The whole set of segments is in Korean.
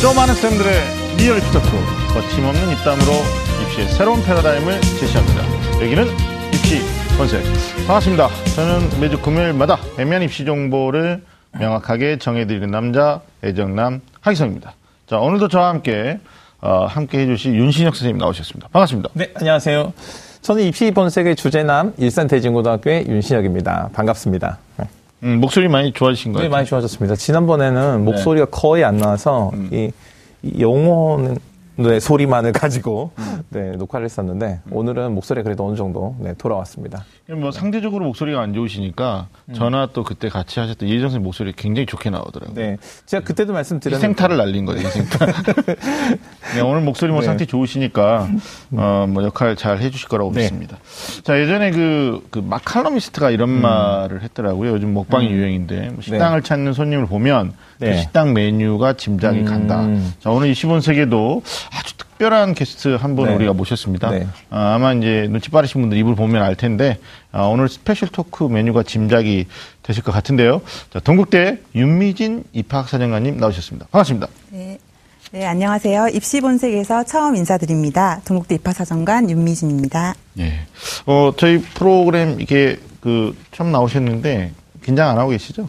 좀 안다는 쌤들의 real 입시 토크 거침없는 입담으로 입시의 새로운 패러다임을 제시합니다. 여기는 입시 본색 반갑습니다. 저는 매주 금요일마다 애매한 입시 정보를 명확하게 정해드리는 남자 애정남 하기성입니다. 자 오늘도 저와 함께 어, 함께 해주실 윤신혁 선생님 나오셨습니다. 반갑습니다. 네, 안녕하세요. 저는 입시 본색의 주제남 일산 대진고등학교의 윤신혁입니다. 반갑습니다. 네. 음, 목소리 많이 좋아지신 거예요? 네, 많이 좋아졌습니다. 지난번에는 목소리가 거의 안 나와서 이, 이 영어는 네, 소리만을 가지고 네, 녹화를 했었는데 오늘은 목소리가 그래도 어느 정도 네, 돌아왔습니다. 뭐 상대적으로 목소리가 안 좋으시니까 전화 또 그때 같이 하셨던 예정 선생 목소리 굉장히 좋게 나오더라고요. 네, 제가 그때도 말씀드렸는데 희생타를 날린 거죠, 희생타. 네, 오늘 목소리 뭐 네. 상태 좋으시니까 어, 뭐 역할 잘 해주실 거라고 네. 믿습니다. 자 예전에 그, 그 맛 칼럼니스트가 이런 음. 말을 했더라고요. 요즘 먹방이 유행인데 뭐 식당을 찾는 손님을 보면 그 네. 식당 메뉴가 짐작이 음. 간다. 자 오늘 20원세계도 아주 특별한 게스트 한분 네. 우리가 모셨습니다. 네. 아, 마 이제 눈치 빠르신 분들 입을 보면 알 텐데 아, 오늘 special talk 메뉴가 짐작이 되실 것 같은데요. 자, 동국대 윤미진 입학사정관님 나오셨습니다. 반갑습니다. 네. 네, 안녕하세요. 입시본색에서 처음 인사드립니다. 동국대 입학사정관 윤미진입니다. 예. 어, 저희 프로그램 이게 그 처음 나오셨는데 긴장 안 하고 계시죠?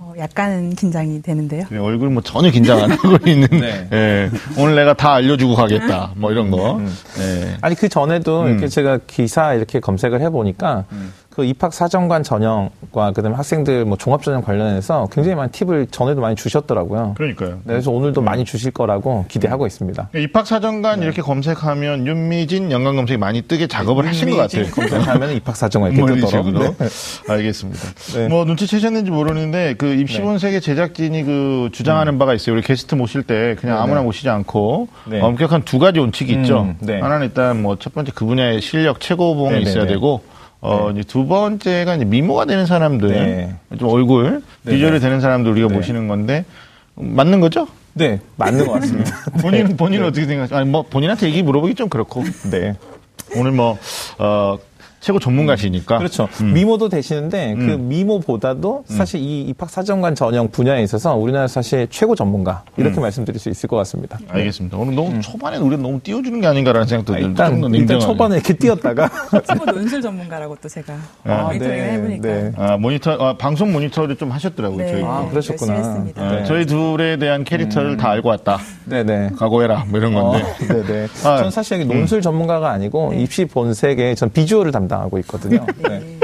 어, 약간은 긴장이 되는데요. 네, 얼굴 뭐 전혀 긴장 안 하고 있는. 네. 예. 오늘 내가 다 알려주고 가겠다. 뭐 이런 거. 예. 아니 그 전에도 음. 이렇게 제가 기사 이렇게 검색을 해보니까 그 입학 사정관 전형과 그다음에 학생들 뭐 종합 전형 관련해서 굉장히 많은 팁을 전에도 많이 주셨더라고요. 그러니까요. 네, 그래서 오늘도 많이 주실 거라고 기대하고 있습니다. 입학 사정관 이렇게 검색하면 윤미진 연관 검색이 많이 뜨게 작업을 하신 것 같아요. 검색하면 입학 사정관 이렇게 뭐. 식으로. 네. 알겠습니다. 네. 뭐 눈치채셨는지 모르는데 그 입시본색의 제작진이 그 주장하는 바가 있어요. 우리 게스트 모실 때 그냥 음. 아무나 모시지 않고 네. 엄격한 두 가지 원칙이 있죠. 음, 네. 하나는 일단 뭐 첫 번째 그 분야의 실력 최고봉이. 있어야 되고 어 이제 두 번째가 이제 미모가 되는 사람들 네. 좀 얼굴 네네. 비주얼이 되는 사람들 우리가 네. 모시는 건데 음, 맞는 거죠? 네, 맞는 것 같습니다. 본인은 본인은 어떻게 생각하세요? 아니 뭐 본인한테 얘기 물어보기 좀 그렇고 네. 오늘 뭐 어, 최고 전문가시니까 그렇죠. 음. 미모도 되시는데 그 미모보다도 사실 이 입학 사정관 전형 분야에 있어서 우리나라 사실 최고 전문가 이렇게 말씀드릴 수 있을 것 같습니다. 알겠습니다. 오늘 너무 초반에 우리가 너무 띄워주는 게 아닌가라는 생각도 아, 들고 일단 일단 냉정하게. 초반에 이렇게 뛰었다가 최고 논술 전문가라고 또 제가 아, 모니터링을 네, 해보니까. 네. 아, 모니터, 아, 방송 모니터를 좀 하셨더라고요, 네, 저희. 아, 아, 그러셨구나. 네. 저희 둘에 대한 캐릭터를 다 알고 왔다. 네네. 각오해라, 뭐 이런 건데. 어, 네네. 아, 저는 사실 여기 논술 전문가가 아니고 입시 본색에 전 비주얼을 담당 하고 있거든요. 네.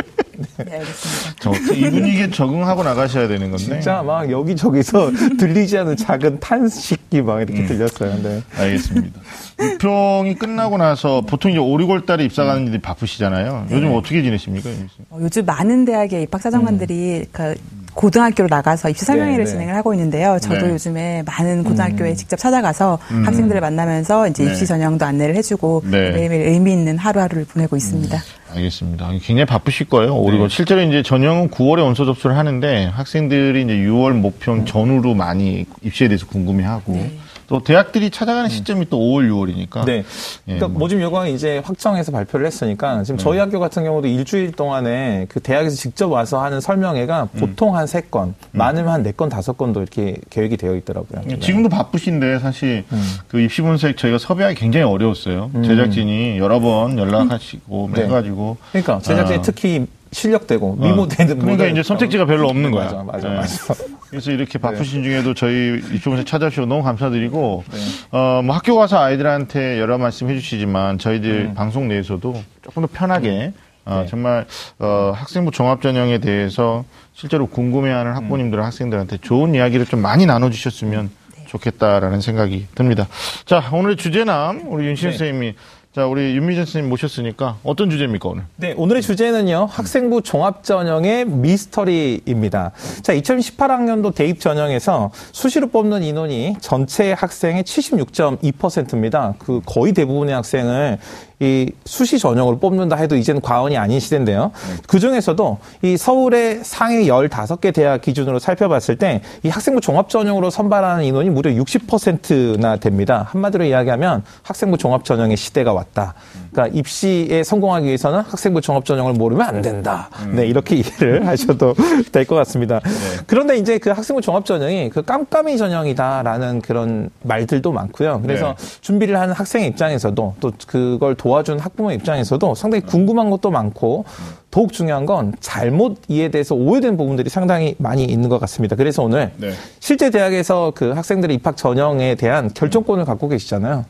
네, 알겠습니다. 저, 이 분위기에 적응하고 나가셔야 되는 건데. 진짜 막 여기저기서 들리지 않는 작은 탄식이 막 이렇게 음. 들렸어요. 네. 알겠습니다. 부평이 끝나고 나서 보통 이제 5, 6월 달에 입사 가는 일이 바쁘시잖아요. 요즘 어떻게 지내십니까? 어, 요즘 많은 대학의 입학사정관들이 그 고등학교로 나가서 입시 설명회를 네, 네. 진행을 하고 있는데요. 저도 네. 요즘에 많은 고등학교에 직접 찾아가서 학생들을 만나면서 이제 네. 입시 전형도 안내를 해주고 네. 매일매일 의미 있는 하루하루를 보내고 있습니다. 알겠습니다. 굉장히 바쁘실 거예요. 오리고 실제로 이제 전형은 9월에 원서 접수를 하는데 학생들이 이제 6월 목평 전후로 많이 입시에 대해서 궁금해하고 또 대학들이 찾아가는 시점이 또 5월, 6월이니까. 네. 예, 그러니까 뭐. 모집 요강이 이제 확정해서 발표를 했으니까 지금 저희 학교 같은 경우도 일주일 동안에 그 대학에서 직접 와서 하는 설명회가 보통 한 세 건, 많으면 한 네 건, 다섯 건도 이렇게 계획이 되어 있더라고요. 네. 지금도 바쁘신데 사실 그 입시 분석 저희가 섭외하기 굉장히 어려웠어요. 제작진이 여러 번 연락하시고 네. 해가지고. 그러니까 제작진이 아. 특히 실력되고 미모되는 그러니까 이제 선택지가 별로 없는 거야. 맞아, 맞아, 네. 맞아. 그래서 이렇게 바쁘신 중에도 저희 입시분석 찾아주셔서 너무 감사드리고, 네. 어, 뭐 학교 가서 아이들한테 여러 말씀 해주시지만 저희들 음. 방송 내에서도 조금 더 편하게 어, 정말 어, 학생부 종합 전형에 대해서 실제로 궁금해하는 음. 학부모님들 학생들한테 좋은 이야기를 좀 많이 나눠주셨으면 좋겠다라는 생각이 듭니다. 자 오늘 주제남 우리 윤신 네. 선생님이 자 우리 윤미전 선생님 모셨으니까 어떤 주제입니까 오늘? 네, 오늘의 주제는요, 학생부 종합전형의 미스터리입니다. 자, 2018학년도 대입 전형에서 수시로 뽑는 인원이 전체 학생의 76.2%입니다. 그 거의 대부분의 학생을 이 수시 전형으로 뽑는다 해도 이제는 과언이 아닌 시대인데요. 그 중에서도 이 서울의 상위 15개 대학 기준으로 살펴봤을 때 이 학생부 종합 전형으로 선발하는 인원이 무려 60%나 됩니다. 한마디로 이야기하면 학생부 종합 전형의 시대가 왔다. 그러니까 입시에 성공하기 위해서는 학생부 종합 전형을 모르면 안 된다. 네, 이렇게 이해를 하셔도 될 것 같습니다. 그런데 이제 그 학생부 종합 전형이 그 깜깜이 전형이다라는 그런 말들도 많고요. 그래서 네. 준비를 하는 학생 입장에서도 또 그걸 도와 준 학부모 입장에서도 상당히 궁금한 것도 많고 더욱 중요한 건 잘못 이해돼서 오해된 부분들이 상당히 많이 있는 것 같습니다. 그래서 오늘 네. 실제 대학에서 그 학생들의 입학 전형에 대한 결정권을 갖고 계시잖아요.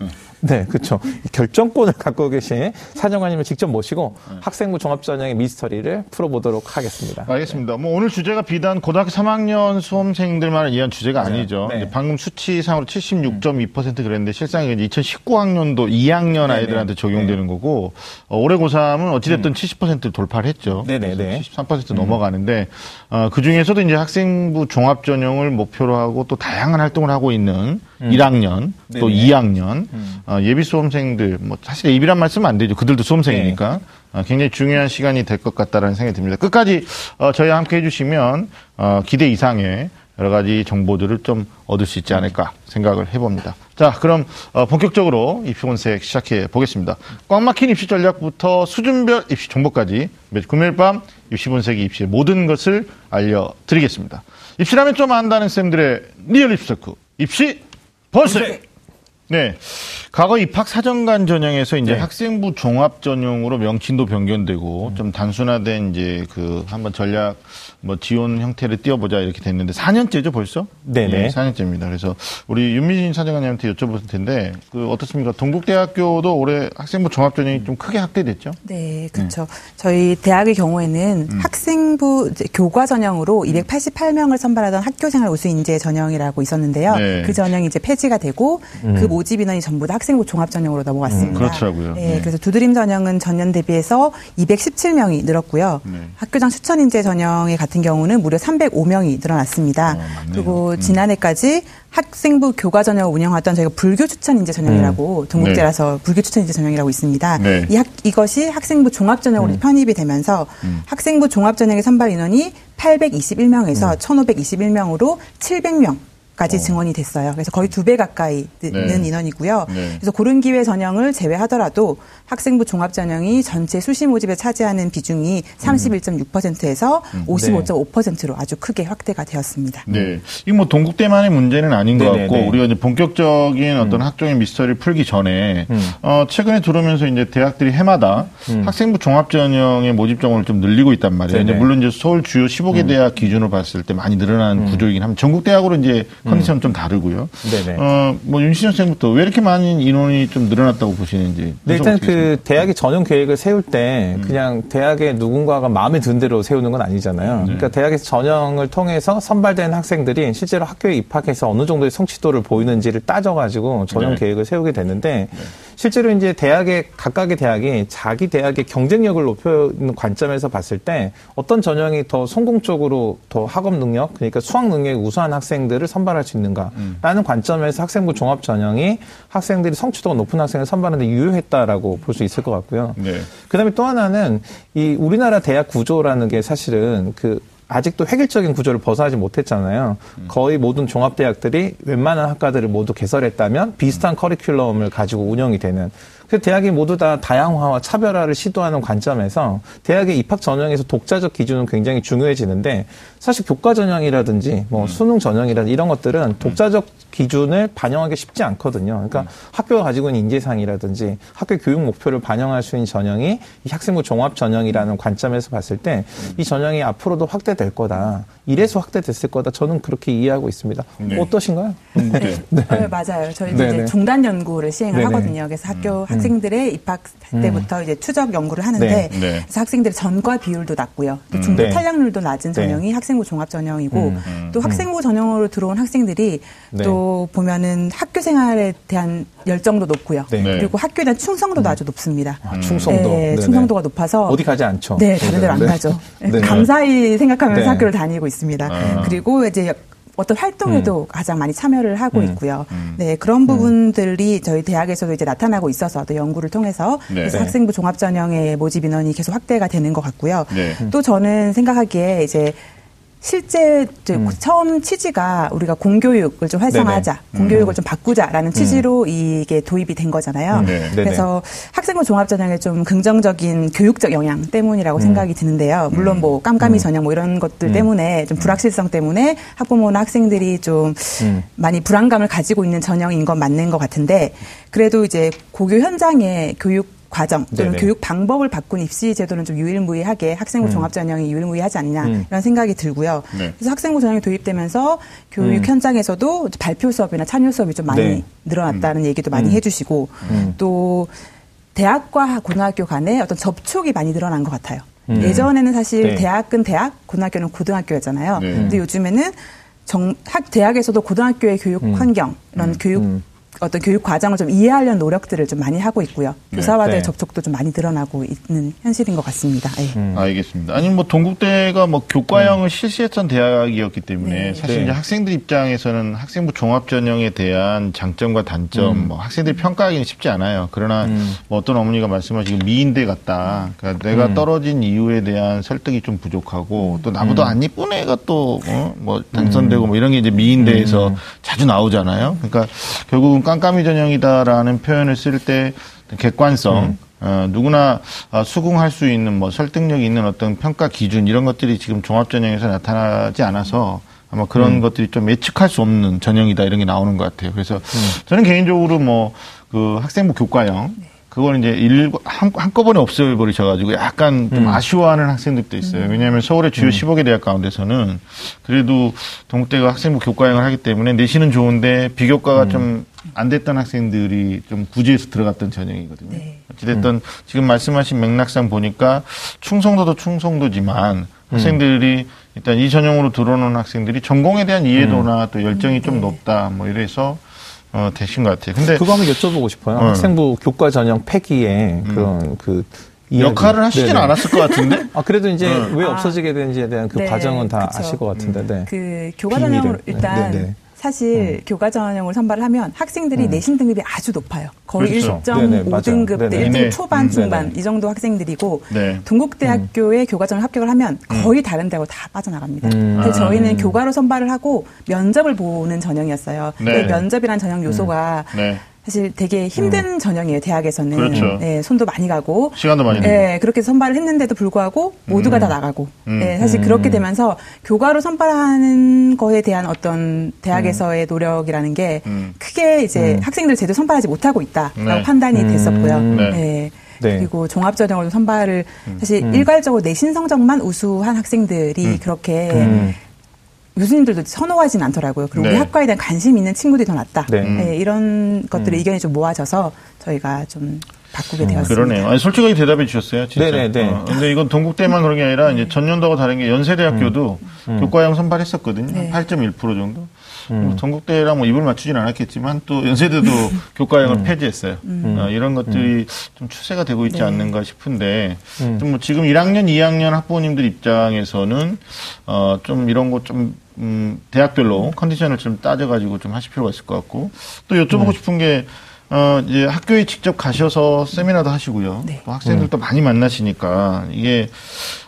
네, 그렇죠. 결정권을 갖고 계신 사정관님을 직접 모시고 학생부 종합전형의 미스터리를 풀어보도록 하겠습니다. 알겠습니다. 뭐 오늘 주제가 비단 고등학교 3학년 수험생들만을 위한 주제가 아니죠. 네. 이제 방금 수치상으로 76.2% 그랬는데 실상 이제 2019학년도 2학년 아이들한테 적용되는 거고 어, 올해 고3은 어찌됐든 70%를 돌파를 했죠. 네네네. 73% 넘어가는데 어, 그 중에서도 이제 학생부 종합 전형을 목표로 하고 또 다양한 활동을 하고 있는 1학년 또 네네. 2학년 어, 예비 수험생들 뭐 사실 예비란 말씀은 안 되죠. 그들도 수험생이니까 어, 굉장히 중요한 시간이 될 것 같다라는 생각이 듭니다. 끝까지 어, 저희와 함께 해주시면 어, 기대 이상의 여러 가지 정보들을 좀 얻을 수 있지 않을까 생각을 해봅니다. 자, 그럼 어, 본격적으로 입시 본색 시작해 보겠습니다. 꽉 막힌 입시 전략부터 수준별 입시 정보까지 매주 금요일 밤 입시 본색이 입시의 모든 것을 알려드리겠습니다. 입시라면 좀 안다는 쌤들의 real 입시 talk 입시 본색. 네. 과거 입학 사정관 전형에서 이제 네. 학생부 종합 전형으로 명칭도 변경되고 좀 단순화된 이제 그 한번 전략 뭐 지원 형태를 띄워보자 이렇게 됐는데 4년째죠 벌써? 네네. 4년째입니다. 그래서 우리 윤미진 사정관님한테 여쭤볼 텐데 그 어떻습니까? 동국대학교도 올해 학생부 종합 전형이 좀 크게 확대됐죠? 네, 그렇죠. 저희 대학의 경우에는 음. 학생부 교과 전형으로 288명을 선발하던 학교생활 우수 인재 전형이라고 있었는데요. 네. 그 전형이 이제 폐지가 되고 그 모집 인원이 전부 다 학생부 종합 전형으로 넘어갔습니다. 음, 그렇더라고요. 네, 네. 그래서 두드림 전형은 전년 대비해서 217명이 늘었고요. 네. 학교장 추천 인재 전형의 같은 경우는 무려 305명이 늘어났습니다. 어. 그리고 지난해까지 학생부 교과 전형을 운영하던 저희가 불교 추천 인재 전형이라고 동국대라서 불교 추천 인재 전형이라고 있습니다. 네. 이 학, 이것이 학생부 종합 전형으로 편입이 되면서 학생부 종합 전형의 선발 인원이 821명에서 1521명으로 700명. 까지 증원이 됐어요. 그래서 거의 두 배 가까이 는 네. 인원이고요. 네. 그래서 고른 기회 전형을 제외하더라도 학생부 종합 전형이 전체 수시 모집에 차지하는 비중이 31.6%에서 55.5%로 아주 크게 확대가 되었습니다. 네. 이거 뭐 동국대만의 문제는 아닌 것 네네네. 같고 우리가 이제 본격적인 어떤 학종의 미스터리를 풀기 전에 어, 최근에 들어오면서 이제 대학들이 해마다 학생부 종합 전형의 모집 정원을 좀 늘리고 있단 말이에요. 네네. 이제 물론 이제 서울 주요 15개 대학 기준으로 봤을 때 많이 늘어난 구조이긴 하면 전국 대학으로 이제 컨디션은 좀 다르고요. 네네. 어, 뭐 윤시정 쌤부터 왜 이렇게 많은 인원이 좀 늘어났다고 보시는지. 네, 일단 그? 대학이 전형 계획을 세울 때 그냥 대학의 누군가가 마음에 든 대로 세우는 건 아니잖아요. 그러니까 대학에서 전형을 통해서 선발된 학생들이 실제로 학교에 입학해서 어느 정도의 성취도를 보이는지를 따져가지고 전형 네. 계획을 세우게 되는데 실제로 이제 대학의 각각의 대학이 자기 대학의 경쟁력을 높이는 관점에서 봤을 때 어떤 전형이 더 성공적으로 더 학업 능력, 그러니까 수학 능력이 우수한 학생들을 선발할 수 있는가라는 관점에서 학생부 종합 전형이 학생들이 성취도가 높은 학생을 선발하는데 유효했다라고 볼 수 있을 것 같고요. 네. 그다음에 또 하나는 이 우리나라 대학 구조라는 게 사실은 그 아직도 획일적인 구조를 벗어나지 못했잖아요. 거의 모든 종합대학들이 웬만한 학과들을 모두 개설했다면 비슷한 커리큘럼을 가지고 운영이 되는. 그 대학이 모두 다 다양화와 차별화를 시도하는 관점에서 대학의 입학 전형에서 독자적 기준은 굉장히 중요해지는데 사실 교과 전형이라든지 뭐 수능 전형이라든지 이런 것들은 독자적 기준을 반영하기 쉽지 않거든요. 그러니까 학교가 가지고 있는 인재상이라든지 학교 교육 목표를 반영할 수 있는 전형이 이 학생부 종합 전형이라는 관점에서 봤을 때 이 전형이 앞으로도 확대될 거다. 이래서 확대됐을 거다. 저는 그렇게 이해하고 있습니다. 네. 어떠신가요? 동국대. 네, 맞아요. 저희도 네네. 이제 중단 연구를 시행을 네네. 하거든요. 그래서 학교 학생들의 입학할 때부터 이제 추적 연구를 하는데 네. 네. 그래서 학생들의 전과 비율도 낮고요. 또 중도 네. 탈락률도 낮은 네. 전형이 학생부 종합 전형이고 음. 또 학생부 전형으로 들어온 학생들이 네. 또 보면은 학교 생활에 대한 열정도 높고요. 네. 그리고 학교에 대한 충성도도 아주 높습니다. 아, 충성도. 네. 충성도가 높아서 어디 가지 않죠. 네, 다른 데로 안 네. 가죠. 네. 감사히 생각하면서 네. 학교를 다니고 있습니다. 아. 그리고 이제 어떤 활동에도 음. 가장 많이 참여를 하고 있고요. 네, 그런 부분들이 저희 대학에서도 이제 나타나고 있어서 또 연구를 통해서 네. 그래서 네. 학생부 종합전형의 모집 인원이 계속 확대가 되는 것 같고요. 네. 또 저는 생각하기에 이제 실제 이제 처음 취지가 우리가 공교육을 좀 활성화하자, 음. 네네. 음. 공교육을 좀 바꾸자라는 취지로 이게 도입이 된 거잖아요. 네. 그래서 학생부 종합전형의 좀 긍정적인 교육적 영향 음. 때문이라고 생각이 드는데요. 물론 뭐 깜깜이 전형 뭐 이런 것들 때문에 좀 불확실성 때문에 학부모나 학생들이 좀 음. 많이 불안감을 가지고 있는 전형인 건 맞는 것 같은데 그래도 이제 고교 현장의 교육 과정 또는 네네. 교육 방법을 바꾼 입시 제도는 좀 유일무이하게 학생부 종합전형이 유일무이하지 않냐 음. 이런 생각이 들고요. 네. 그래서 학생부 전형이 도입되면서 교육 현장에서도 이제 발표 수업이나 참여 수업이 좀 많이 음. 네. 늘어났다는 얘기도 많이 해주시고 또 대학과 고등학교 간에 어떤 접촉이 많이 늘어난 것 같아요. 예전에는 사실 네. 대학은 대학, 고등학교는 고등학교였잖아요. 네. 근데 요즘에는 정, 학 대학에서도 고등학교의 교육 환경, 이런 교육 어떤 교육 과정을 좀 이해하려는 노력들을 좀 많이 하고 있고요. 교사와의 네. 접촉도 좀 많이 늘어나고 있는 현실인 것 같습니다. 예. 알겠습니다. 아니 뭐 동국대가 뭐 교과형을 실시했던 대학이었기 때문에 사실 네. 이제 학생들 입장에서는 학생부 종합 전형에 대한 장점과 단점, 뭐 학생들이 평가하기는 쉽지 않아요. 그러나 뭐 어떤 어머니가 말씀하신 미인대 같다. 그러니까 내가 떨어진 이유에 대한 설득이 좀 부족하고 또 나보다 안 이쁜 애가 또뭐 당선되고 뭐 이런 게 이제 미인대에서 자주 나오잖아요. 그러니까 결국은 깜깜이 전형이다라는 표현을 쓸 때 객관성 어, 누구나 어, 수긍할 수 있는 뭐 설득력이 있는 어떤 평가 기준 이런 것들이 지금 종합 전형에서 나타나지 않아서 아마 그런 것들이 좀 예측할 수 없는 전형이다 이런 게 나오는 것 같아요. 그래서 저는 개인적으로 뭐 그 학생부 교과형 그걸 이제 일, 한, 한꺼번에 없애버리셔가지고 약간 좀 아쉬워하는 학생들도 있어요. 왜냐하면 서울의 주요 15개 대학 가운데서는 그래도 동국대가 학생부 교과형을 하기 때문에 내신은 좋은데 비교과가 좀안 됐던 학생들이 좀 구제해서 들어갔던 전형이거든요. 네. 어찌됐든 지금 말씀하신 맥락상 보니까 충성도도 충성도지만 학생들이 일단 이 전형으로 들어오는 학생들이 전공에 대한 이해도나 또 열정이 좀 높다 뭐 이래서 어, 되신 것 같아요. 근데 그거 한번 여쭤보고 싶어요. 어. 학생부 교과 전형 폐기에 그런 그 이야기. 역할을 하시진 네네. 않았을 것 같은데? 아 그래도 이제 어. 왜 아. 없어지게 되는지에 대한 그 네, 과정은 다 그쵸. 아실 것 같은데. 네. 그 교과 전형으로 비밀을. 일단 네, 네. 사실 교과 전형을 선발을 하면 학생들이 내신 등급이 아주 높아요. 거의 그렇죠. 네네, 맞아요. 1.5등급, 네네. 1등급 네. 초반, 음, 중반 네네. 이 정도 학생들이고 네. 동국대학교의 교과 전형 합격을 하면 거의 다른 데하고 다 빠져나갑니다. 음. 그래서 아. 저희는 교과로 선발을 하고 면접을 보는 전형이었어요. 네. 근데 면접이란 전형 요소가 네. 사실 되게 힘든 전형이에요, 대학에서는. 그렇죠. 네, 손도 많이 가고. 시간도 많이 네, 그렇게 선발을 했는데도 불구하고 모두가 다 나가고. 음. 네, 사실 그렇게 되면서 교과로 선발하는 거에 대한 어떤 대학에서의 노력이라는 게 음. 크게 이제 학생들 제대로 선발하지 못하고 있다라고 네. 판단이 음. 됐었고요. 네. 네. 네. 그리고 종합전형으로 선발을 사실 일괄적으로 내신 성적만 우수한 학생들이 그렇게 음. 교수님들도 선호하진 않더라고요. 그리고 우리 네. 학과에 대한 관심 있는 친구들이 더 낫다. 네. 네, 이런 것들의 의견이 좀 모아져서 저희가 좀 바꾸게 되었습니다. 그러네요. 아니, 솔직하게 대답해 주셨어요. 진짜. 네네네. 어, 근데 이건 동국대만 그런 게 아니라 이제 전년도하고 다른 게 연세대학교도 교과형 선발했었거든요. 네. 8.1% 정도. 뭐 동국대랑 뭐 입을 맞추진 않았겠지만 또 연세대도 교과형을 폐지했어요. 어, 이런 것들이 좀 추세가 되고 있지 네. 않는가 싶은데 좀 뭐 지금 1학년, 2학년 학부모님들 입장에서는 어, 좀 이런 거좀 음, 대학별로 컨디션을 좀 따져가지고 좀 하실 필요가 있을 것 같고 또 여쭤보고 싶은 게 어, 이제 학교에 직접 가셔서 세미나도 하시고요. 네. 또 학생들도 많이 만나시니까 이게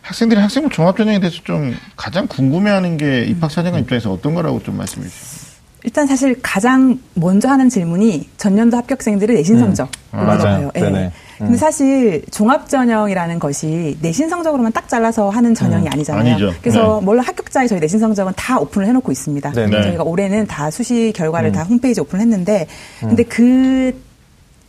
학생들이 학생부 종합전형에 대해서 좀 가장 궁금해하는 게 입학사정관 입장에서 어떤 거라고 좀 말씀해 주시죠. 일단 사실 가장 먼저 하는 질문이 전년도 합격생들의 내신 성적 아, 맞아요. 예. 네네. 근데 사실 종합 전형이라는 것이 내신 성적으로만 딱 잘라서 하는 전형이 아니잖아요. 아니죠. 그래서 네. 물론 합격자의 저희 내신 성적은 다 오픈을 해놓고 있습니다. 네네. 저희가 올해는 다 수시 결과를 다 홈페이지에 오픈을 했는데, 근데 그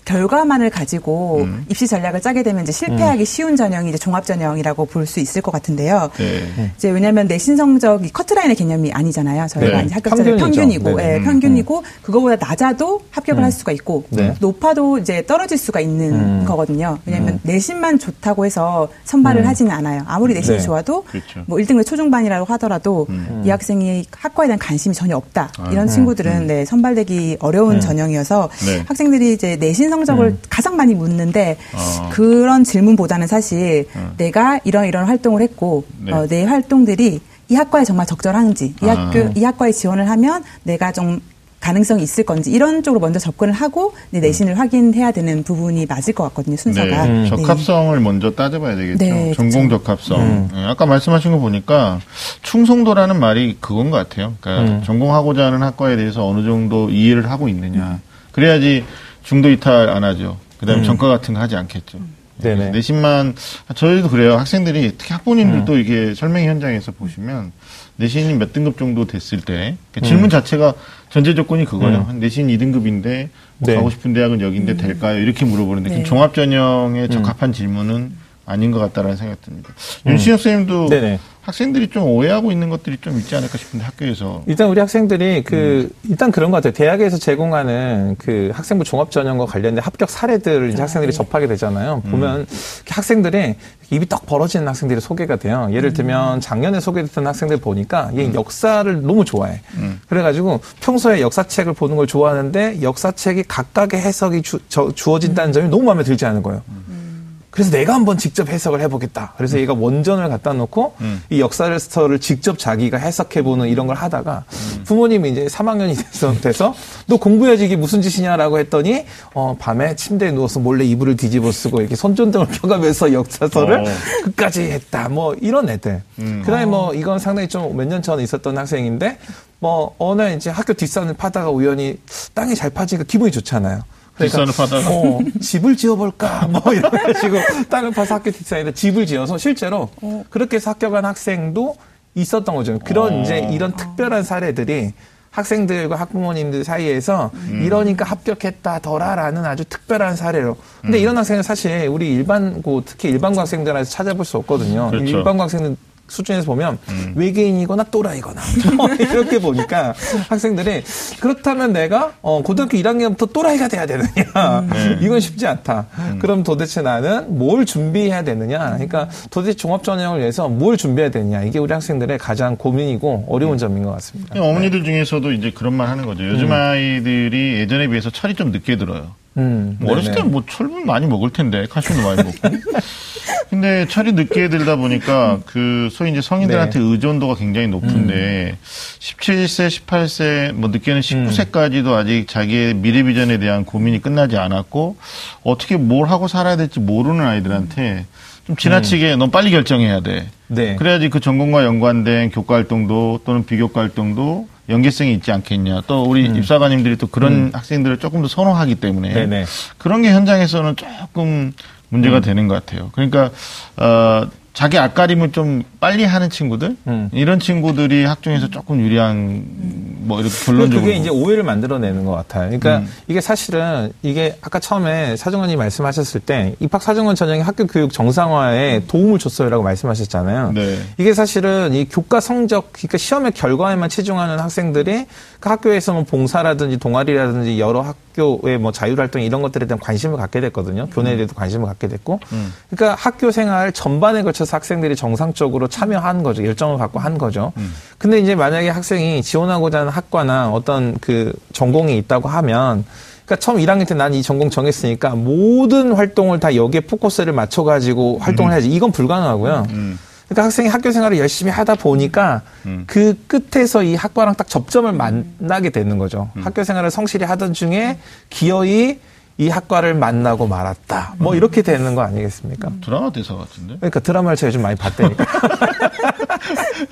결과만을 가지고 음. 입시 전략을 짜게 되면 이제 실패하기 쉬운 전형이 이제 종합 전형이라고 볼 수 있을 것 같은데요. 네. 이제 왜냐하면 내신 성적이 커트라인의 개념이 아니잖아요. 저희가 네. 합격자들 평균이죠. 평균이고, 네네. 예, 평균이고 그거보다 낮아도 합격을 할 수가 있고 네. 높아도 이제 떨어질 수가 있는 음. 거거든요. 왜냐하면 내신만 좋다고 해서 선발을 하지는 않아요. 아무리 내신이 네. 좋아도 그렇죠. 뭐 1등급 초중반이라고 하더라도 이 학생이 학과에 대한 관심이 전혀 없다. 이런 친구들은 네, 선발되기 어려운 전형이어서 네. 학생들이 이제 내신 성 적을 가장 많이 묻는데 어. 그런 질문보다는 사실 내가 이런 이런 활동을 했고 네. 어, 내 활동들이 이 학과에 정말 적절한지 이 아. 학교 이 학과에 지원을 하면 내가 좀 가능성이 있을 건지 이런 쪽으로 먼저 접근을 하고 이제 내신을 확인해야 되는 부분이 맞을 것 같거든요 순서가. 네, 네. 적합성을 먼저 따져봐야 되겠죠. 네, 전공 그렇죠. 적합성. 네, 아까 말씀하신 거 보니까 충성도라는 말이 그건 것 같아요. 그러니까 전공하고자 하는 학과에 대해서 어느 정도 이해를 하고 있느냐. 그래야지 중도 이탈 안 하죠. 그다음에 전과 같은 거 하지 않겠죠. 네네. 그래서 내신만 저희도 그래요. 학생들이 특히 학부모님들도 이게 설명 현장에서 보시면 내신이 몇 등급 정도 됐을 때 그러니까 질문 자체가 전제 조건이 그거예요. 한 내신 2등급인데 뭐 네. 가고 싶은 대학은 여기인데 될까요? 이렇게 물어보는데 네. 종합 전형에 적합한 질문은 아닌 것 같다라는 생각이 듭니다. 윤신혁 선생님도 네네. 학생들이 좀 오해하고 있는 것들이 좀 있지 않을까 싶은데 학교에서 일단 우리 학생들이 그 일단 그런 것 같아요. 대학에서 제공하는 그 학생부 종합 전형과 관련된 합격 사례들을 이제 학생들이 네. 접하게 되잖아요. 보면 학생들이 입이 떡 벌어지는 학생들이 소개가 돼요. 예를 들면 작년에 소개됐던 학생들 보니까 얘 역사를 너무 좋아해. 그래가지고 평소에 역사책을 보는 걸 좋아하는데 역사책이 각각의 해석이 주, 저- 주어진다는 점이 너무 마음에 들지 않은 거예요. 그래서 내가 한번 직접 해석을 해보겠다. 그래서 얘가 원전을 갖다 놓고 음. 이 역사를 직접 자기가 해석해보는 이런 걸 하다가 부모님이 이제 3학년이 돼서, 돼서 너 공부해야지 이게 무슨 짓이냐라고 했더니 어, 밤에 침대에 누워서 몰래 이불을 뒤집어 쓰고 이렇게 손전등을 펴가면서 역사서를 어. 끝까지 했다. 뭐 이런 애들. 음. 그다음에 뭐 이건 상당히 좀 몇 년 전에 있었던 학생인데 뭐 어느 이제 학교 뒷산을 파다가 우연히 땅이 잘 파지니까 기분이 좋잖아요. 뒷산을 파다가? 어, 집을 지어볼까? 뭐 이래가지고 땅을 파서 학교 뒷산에다 집을 지어서 실제로 그렇게 해서 합격한 학생도 있었던 거죠. 그런 어. 이제 이런 특별한 사례들이 학생들과 학부모님들 사이에서 음. 이러니까 합격했다더라라는 아주 특별한 사례로. 음. 근데 이런 학생은 사실 우리 일반고 특히 일반고 학생들한테 찾아볼 수 없거든요. 그렇죠. 음. 일반고 학생들 수준에서 보면 외계인이거나 또라이거나 뭐 이렇게 보니까 학생들이 그렇다면 내가 어, 고등학교 1학년부터 또라이가 돼야 되느냐 네. 이건 쉽지 않다. 음. 그럼 도대체 나는 뭘 준비해야 되느냐? 그러니까 도대체 종합 전형을 위해서 뭘 준비해야 되느냐 이게 우리 학생들의 가장 고민이고 어려운 점인 것 같습니다. 어머니들 중에서도 이제 그런 말 하는 거죠. 요즘 아이들이 예전에 비해서 철이 좀 늦게 들어요. 음, 뭐 어렸을 네네. 때는 뭐 철분 많이 먹을 텐데 칼슘도 많이 먹고. 근데 철이 늦게 들다 보니까 그 소위 이제 성인들한테 네. 의존도가 굉장히 높은데 17세, 18세, 뭐 늦게는 19세까지도 아직 자기의 미래 비전에 대한 고민이 끝나지 않았고 어떻게 뭘 하고 살아야 될지 모르는 아이들한테 좀 지나치게 너무 빨리 결정해야 돼. 네. 그래야지 그 전공과 연관된 교과 활동도 또는 비교과 활동도 연계성이 있지 않겠냐. 또 우리 입사관님들이 또 그런 학생들을 조금 더 선호하기 때문에 네네. 그런 게 현장에서는 조금 문제가 되는 것 같아요. 그러니까 어, 자기 앞가림을 좀 빨리 하는 친구들 음. 이런 친구들이 학종에서 조금 유리한 뭐 이렇게 결론적으로 그게 이제 오해를 만들어내는 것 같아요. 그러니까 음. 이게 사실은 이게 아까 처음에 사정관님 말씀하셨을 때 입학 사정관 전형이 학교 교육 정상화에 도움을 줬어요라고 말씀하셨잖아요. 네. 이게 사실은 이 교과 성적, 그러니까 시험의 결과에만 치중하는 학생들이 그 학교에서 뭐 봉사라든지 동아리라든지 여러 학교의 뭐 자율활동 이런 것들에 대한 관심을 갖게 됐거든요. 교내에 대해서 관심을 갖게 됐고. 음. 그러니까 학교 생활 전반에 걸쳐 서 학생들이 정상적으로 참여한 거죠. 열정을 갖고 한 거죠. 음. 근데 이제 만약에 학생이 지원하고자 하는 학과나 어떤 그 전공이 있다고 하면 그러니까 처음 1학년 때 난 이 전공 정했으니까 모든 활동을 다 여기에 포커스를 맞춰가지고 활동을 해야지. 이건 불가능하고요. 음. 그러니까 학생이 학교 생활을 열심히 하다 보니까 음. 그 끝에서 이 학과랑 딱 접점을 만나게 되는 거죠. 음. 학교 생활을 성실히 하던 중에 기어이 이 학과를 만나고 말았다. 뭐 음. 이렇게 되는 거 아니겠습니까? 드라마 대사 같은데. 그러니까 드라마를 제가 좀 많이 봤다니까.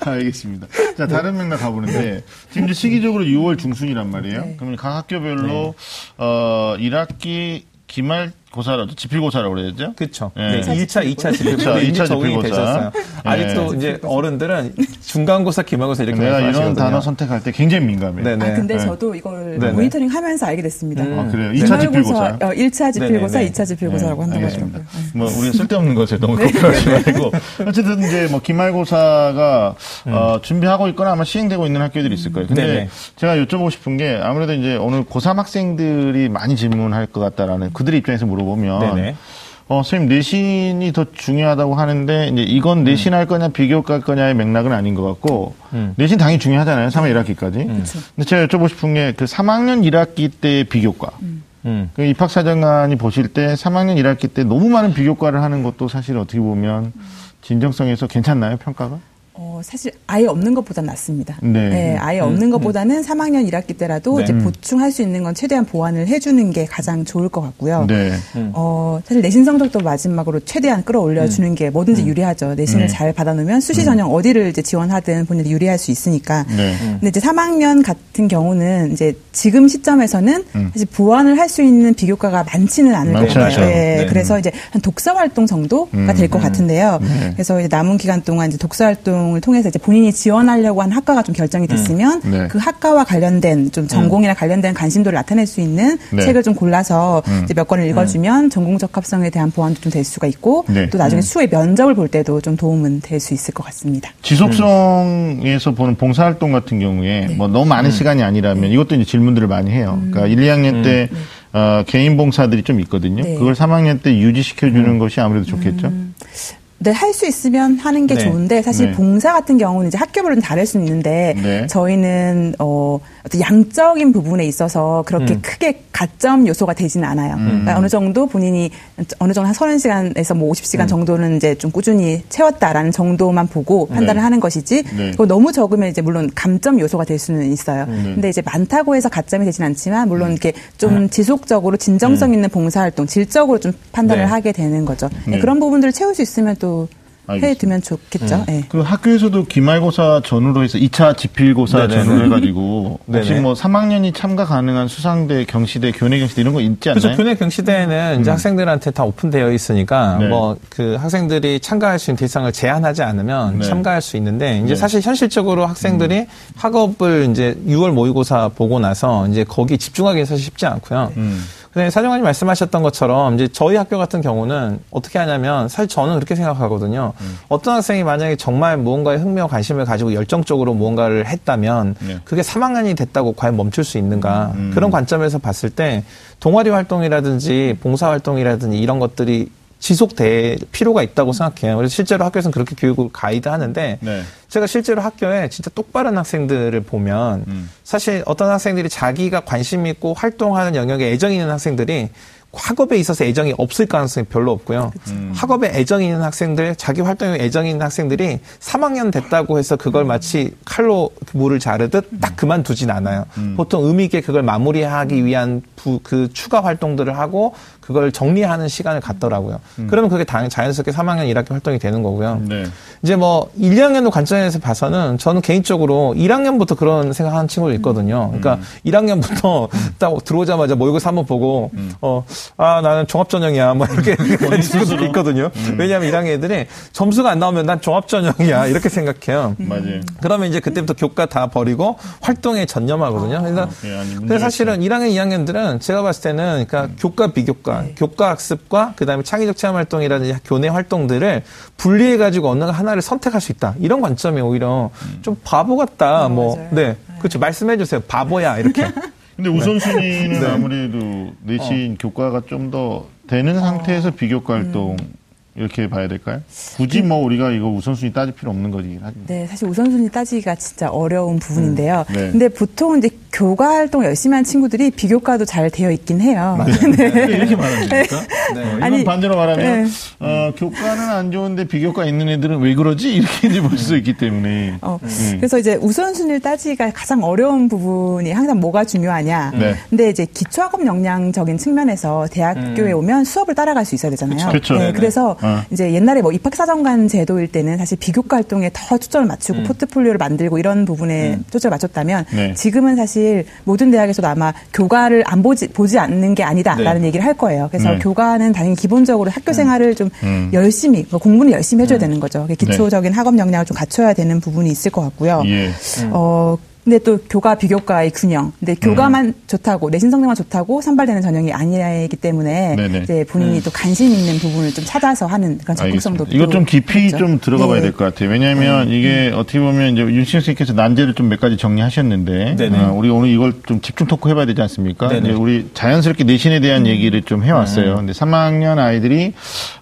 알겠습니다. 자, 다른 맥락 가보는데, 지금 이제 시기적으로 6월 중순이란 말이에요. 네. 그러면 각 학교별로, 어, 1학기 기말 고사라도, 지필고사라고 그래야죠? 그렇죠. 네. 네. 1차, 2차 지필고사 이미 2차 적응이 지필고사. 되셨어요. 네. 아직도 이제 어른들은 중간고사, 기말고사 이렇게 내가 이런 말씀하시거든요. 단어 선택할 때 굉장히 민감해. 네네. 아, 근데 네. 저도 이걸 네네. 모니터링 하면서 알게 됐습니다. 아, 그래요? 2차 지필고사. 어, 1차 지필고사, 네네네. 2차 지필고사라고 한다고. 하더라고요. 네. 뭐 우리 쓸데없는 것에 너무 걱정하지 말고 어쨌든 이제 뭐 기말고사가 어, 준비하고 있거나 아마 시행되고 있는 학교들이 있을 거예요. 근데 음. 네네. 제가 여쭤보고 싶은 게 아무래도 이제 오늘 고3 학생들이 많이 질문할 것 같다라는 그들의 입장에서 물어보 면 네네. 어, 선생님 내신이 더 중요하다고 하는데 이제 이건 내신 할 거냐 비교과 할 거냐의 맥락은 아닌 것 같고 음. 내신 당연히 중요하잖아요. 3학 1학기까지. 근데 제가 여쭤보고 싶은 게 그 3학년 1학기 때 비교과 음. 그 입학사정관이 보실 때 3학년 1학기 때 너무 많은 비교과를 하는 것도 사실 어떻게 보면 진정성에서 괜찮나요, 평가가? 어, 사실 아예 없는 것보다 낫습니다. 네. 아예 없는 것보다는 3학년 1학기 때라도 네. 이제 보충할 수 있는 건 최대한 보완을 해주는 게 가장 좋을 것 같고요. 네. 어, 사실 내신 성적도 마지막으로 최대한 끌어올려 주는 게 뭐든지 유리하죠. 내신을 네. 잘 받아놓으면 수시 전형 어디를 이제 지원하든 본인이 유리할 수 있으니까. 네. 근데 이제 3학년 같은 경우는 이제 지금 시점에서는 사실 보완을 할 수 있는 비교과가 많지는 않을 음. 거예요. 않죠. 예, 네. 그래서 이제 한 독서 활동 정도가 될 것 같은데요. 네. 그래서 이제 남은 기간 동안 이제 독서 활동 을 통해서 이제 본인이 지원하려고 한 학과가 좀 결정이 됐으면 네. 그 학과와 관련된 좀 전공이나 관련된 관심도를 나타낼 수 있는 네. 책을 좀 골라서 이제 몇 권을 읽어주면 전공 적합성에 대한 보완도 좀 될 수가 있고 네. 또 나중에 수의 면접을 볼 때도 좀 도움은 될 수 있을 것 같습니다. 지속성에서 보는 봉사활동 같은 경우에 뭐 너무 많은 시간이 아니라면 이것도 이제 질문들을 많이 해요. 그러니까 1, 2학년 때 어, 개인 봉사들이 좀 있거든요. 네. 그걸 3학년 때 유지시켜주는 것이 아무래도 좋겠죠. 네, 할 수 있으면 하는 게 네. 좋은데 사실 네. 봉사 같은 경우는 이제 학교별로 좀 다를 수는 있는데 네. 저희는 어 어떤 양적인 부분에 있어서 그렇게 크게 가점 요소가 되지는 않아요. 그러니까 어느 정도 본인이 어느 정도 한 30시간에서 뭐 50시간 정도는 이제 좀 꾸준히 채웠다라는 정도만 보고 판단을 네. 하는 것이지 네. 그거 너무 적으면 이제 물론 감점 요소가 될 수는 있어요. 근데 이제 많다고 해서 가점이 되진 않지만 물론 이렇게 좀 지속적으로 진정성 있는 봉사 활동, 질적으로 좀 판단을 네. 하게 되는 거죠. 네. 그런 부분들을 채울 수 있으면 또 알겠습니다. 해두면 좋겠죠. 예. 그 학교에서도 기말고사 전후로 해서 2차 지필고사 네네네. 전후로 해가지고 혹시 네네. 뭐 3학년이 참가 가능한 수상대, 경시대, 교내 경시대 이런 거 있지 않나요? 그렇죠. 교내 경시대에는 이제 학생들한테 다 오픈되어 있으니까 음. 네. 뭐그 학생들이 참가할 수 있는 대상을 제한하지 않으면 네. 참가할 수 있는데 이제 네. 사실 현실적으로 학생들이 학업을 이제 6월 모의고사 보고 나서 이제 거기 집중하기는 사실 쉽지 않고요. 음. 근데 사정관님 말씀하셨던 것처럼 이제 저희 학교 같은 경우는 어떻게 하냐면 사실 저는 그렇게 생각하거든요. 음. 어떤 학생이 만약에 정말 무언가에 흥미와 관심을 가지고 열정적으로 무언가를 했다면 네. 그게 3학년이 됐다고 과연 멈출 수 있는가 음. 그런 관점에서 봤을 때 동아리 활동이라든지 봉사 활동이라든지 이런 것들이 지속될 필요가 있다고 생각해요. 그래서 실제로 학교에서는 그렇게 교육을 가이드 하는데 네. 제가 실제로 학교에 진짜 똑바른 학생들을 보면 음. 사실 어떤 학생들이 자기가 관심 있고 활동하는 영역에 애정이 있는 학생들이 학업에 있어서 애정이 없을 가능성이 별로 없고요. 학업에 애정이 있는 학생들, 자기 활동에 애정이 있는 학생들이 3학년 됐다고 해서 그걸 마치 칼로 물을 자르듯 딱 그만두진 않아요. 보통 의미 있게 그걸 마무리하기 위한 부, 그 추가 활동들을 하고 그걸 정리하는 시간을 갖더라고요. 그러면 그게 당, 자연스럽게 3학년 1학기 활동이 되는 거고요. 네. 이제 뭐 1, 2학년도 관점에서 봐서는 저는 개인적으로 1학년부터 그런 생각하는 친구도 있거든요. 그러니까 1학년부터 딱 들어오자마자 모의고사 한번 보고 어아 나는 종합 전형이야 뭐 이렇게 하는 친구들도 있거든요. 왜냐하면 1학년 애들이 점수가 안 나오면 난 종합 전형이야 이렇게 생각해요. 맞아요. 그러면 이제 그때부터 교과 다 버리고 활동에 전념하거든요. 그래서 예, 아니, 문제가 근데 사실은 1학년, 2학년들은 제가 봤을 때는 그러니까 교과 비교과, 교과 학습과 그다음에 창의적 체험 활동이라든지 교내 활동들을 분리해 가지고 어느 하나를 선택할 수 있다. 이런 관점이 오히려 좀 바보 같다. 어, 뭐 맞아요. 네. 그렇죠. 말씀해 주세요. 바보야. 이렇게. 근데 우선순위는 네. 아무래도 내신 교과가 좀 더 되는 상태에서 비교과 활동 이렇게 봐야 될까요? 굳이 뭐 우리가 이거 우선순위 따질 필요 없는 거지. 네, 사실 우선순위 따지기가 진짜 어려운 부분인데요. 음, 네. 근데 보통 이제 교과 활동 열심히 한 친구들이 비교과도 잘 되어 있긴 해요. 이렇게 말하면 됩니까? 네. 어, 이건 아니, 반대로 말하면 네. 어, 교과는 안 좋은데 비교과 있는 애들은 왜 그러지? 이렇게 이제 볼 수 있기 때문에. 어, 음. 그래서 이제 우선순위를 따지기가 가장 어려운 부분이 항상 뭐가 중요하냐. 네. 근데 이제 기초학업 역량적인 측면에서 대학교에 오면 수업을 따라갈 수 있어야 되잖아요. 그쵸. 네, 네네. 그래서 어. 이제 옛날에 뭐 입학사정관 제도일 때는 사실 비교과 활동에 더 초점을 맞추고 포트폴리오를 만들고 이런 부분에 초점을 맞췄다면 네. 지금은 사실 모든 대학에서도 아마 교과를 안 보지, 보지 않는 게 아니다라는 네. 얘기를 할 거예요. 그래서 네. 교과는 당연히 기본적으로 학교 생활을 좀 음. 열심히, 뭐 공부는 열심히 해줘야 되는 거죠. 기초적인 학업 역량을 좀 갖춰야 되는 부분이 있을 것 같고요. 예. 어, 근데 또 교과 비교과의 균형. 근데 교과만 음. 좋다고 내신 성적만 좋다고 선발되는 전형이 아니기 때문에 네네. 음. 이제 본인이 또 관심 있는 부분을 좀 찾아서 하는 그런 적극성도. 이거 좀 깊이 있죠. 좀 들어가 봐야 네. 될것 같아요. 왜냐하면 이게 어떻게 보면 이제 윤신 선생님께서 난제를 좀 몇 가지 정리하셨는데 네네. 어, 우리 오늘 이걸 좀 집중 토크 해봐야 되지 않습니까? 네네. 이제 우리 자연스럽게 내신에 대한 얘기를 좀 해왔어요. 근데 3학년 아이들이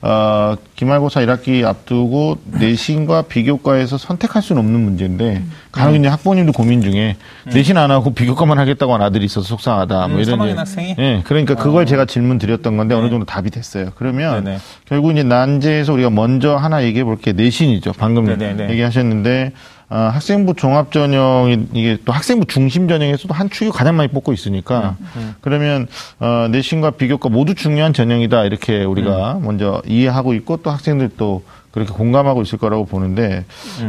어, 기말고사 1학기 앞두고 내신과 비교과에서 선택할 수는 없는 문제인데 간혹 이제 학부모님도 고민 중에 중에 내신 안 하고 비교과만 하겠다고 한 아들이 있어서 속상하다. 뭐 음, 이런. 3학년 얘기. 학생이? 예, 그러니까 그걸 제가 질문 드렸던 건데 어느 정도 답이 됐어요. 그러면 네네. 결국 이제 난제에서 우리가 먼저 하나 얘기해 볼 게 내신이죠. 방금 네네네. 얘기하셨는데 아, 학생부 종합 전형이 이게 또 학생부 중심 전형에서도 한 축이 가장 많이 뽑고 있으니까 그러면 어, 내신과 비교과 모두 중요한 전형이다 이렇게 우리가 먼저 이해하고 있고 또 학생들도 그렇게 공감하고 있을 거라고 보는데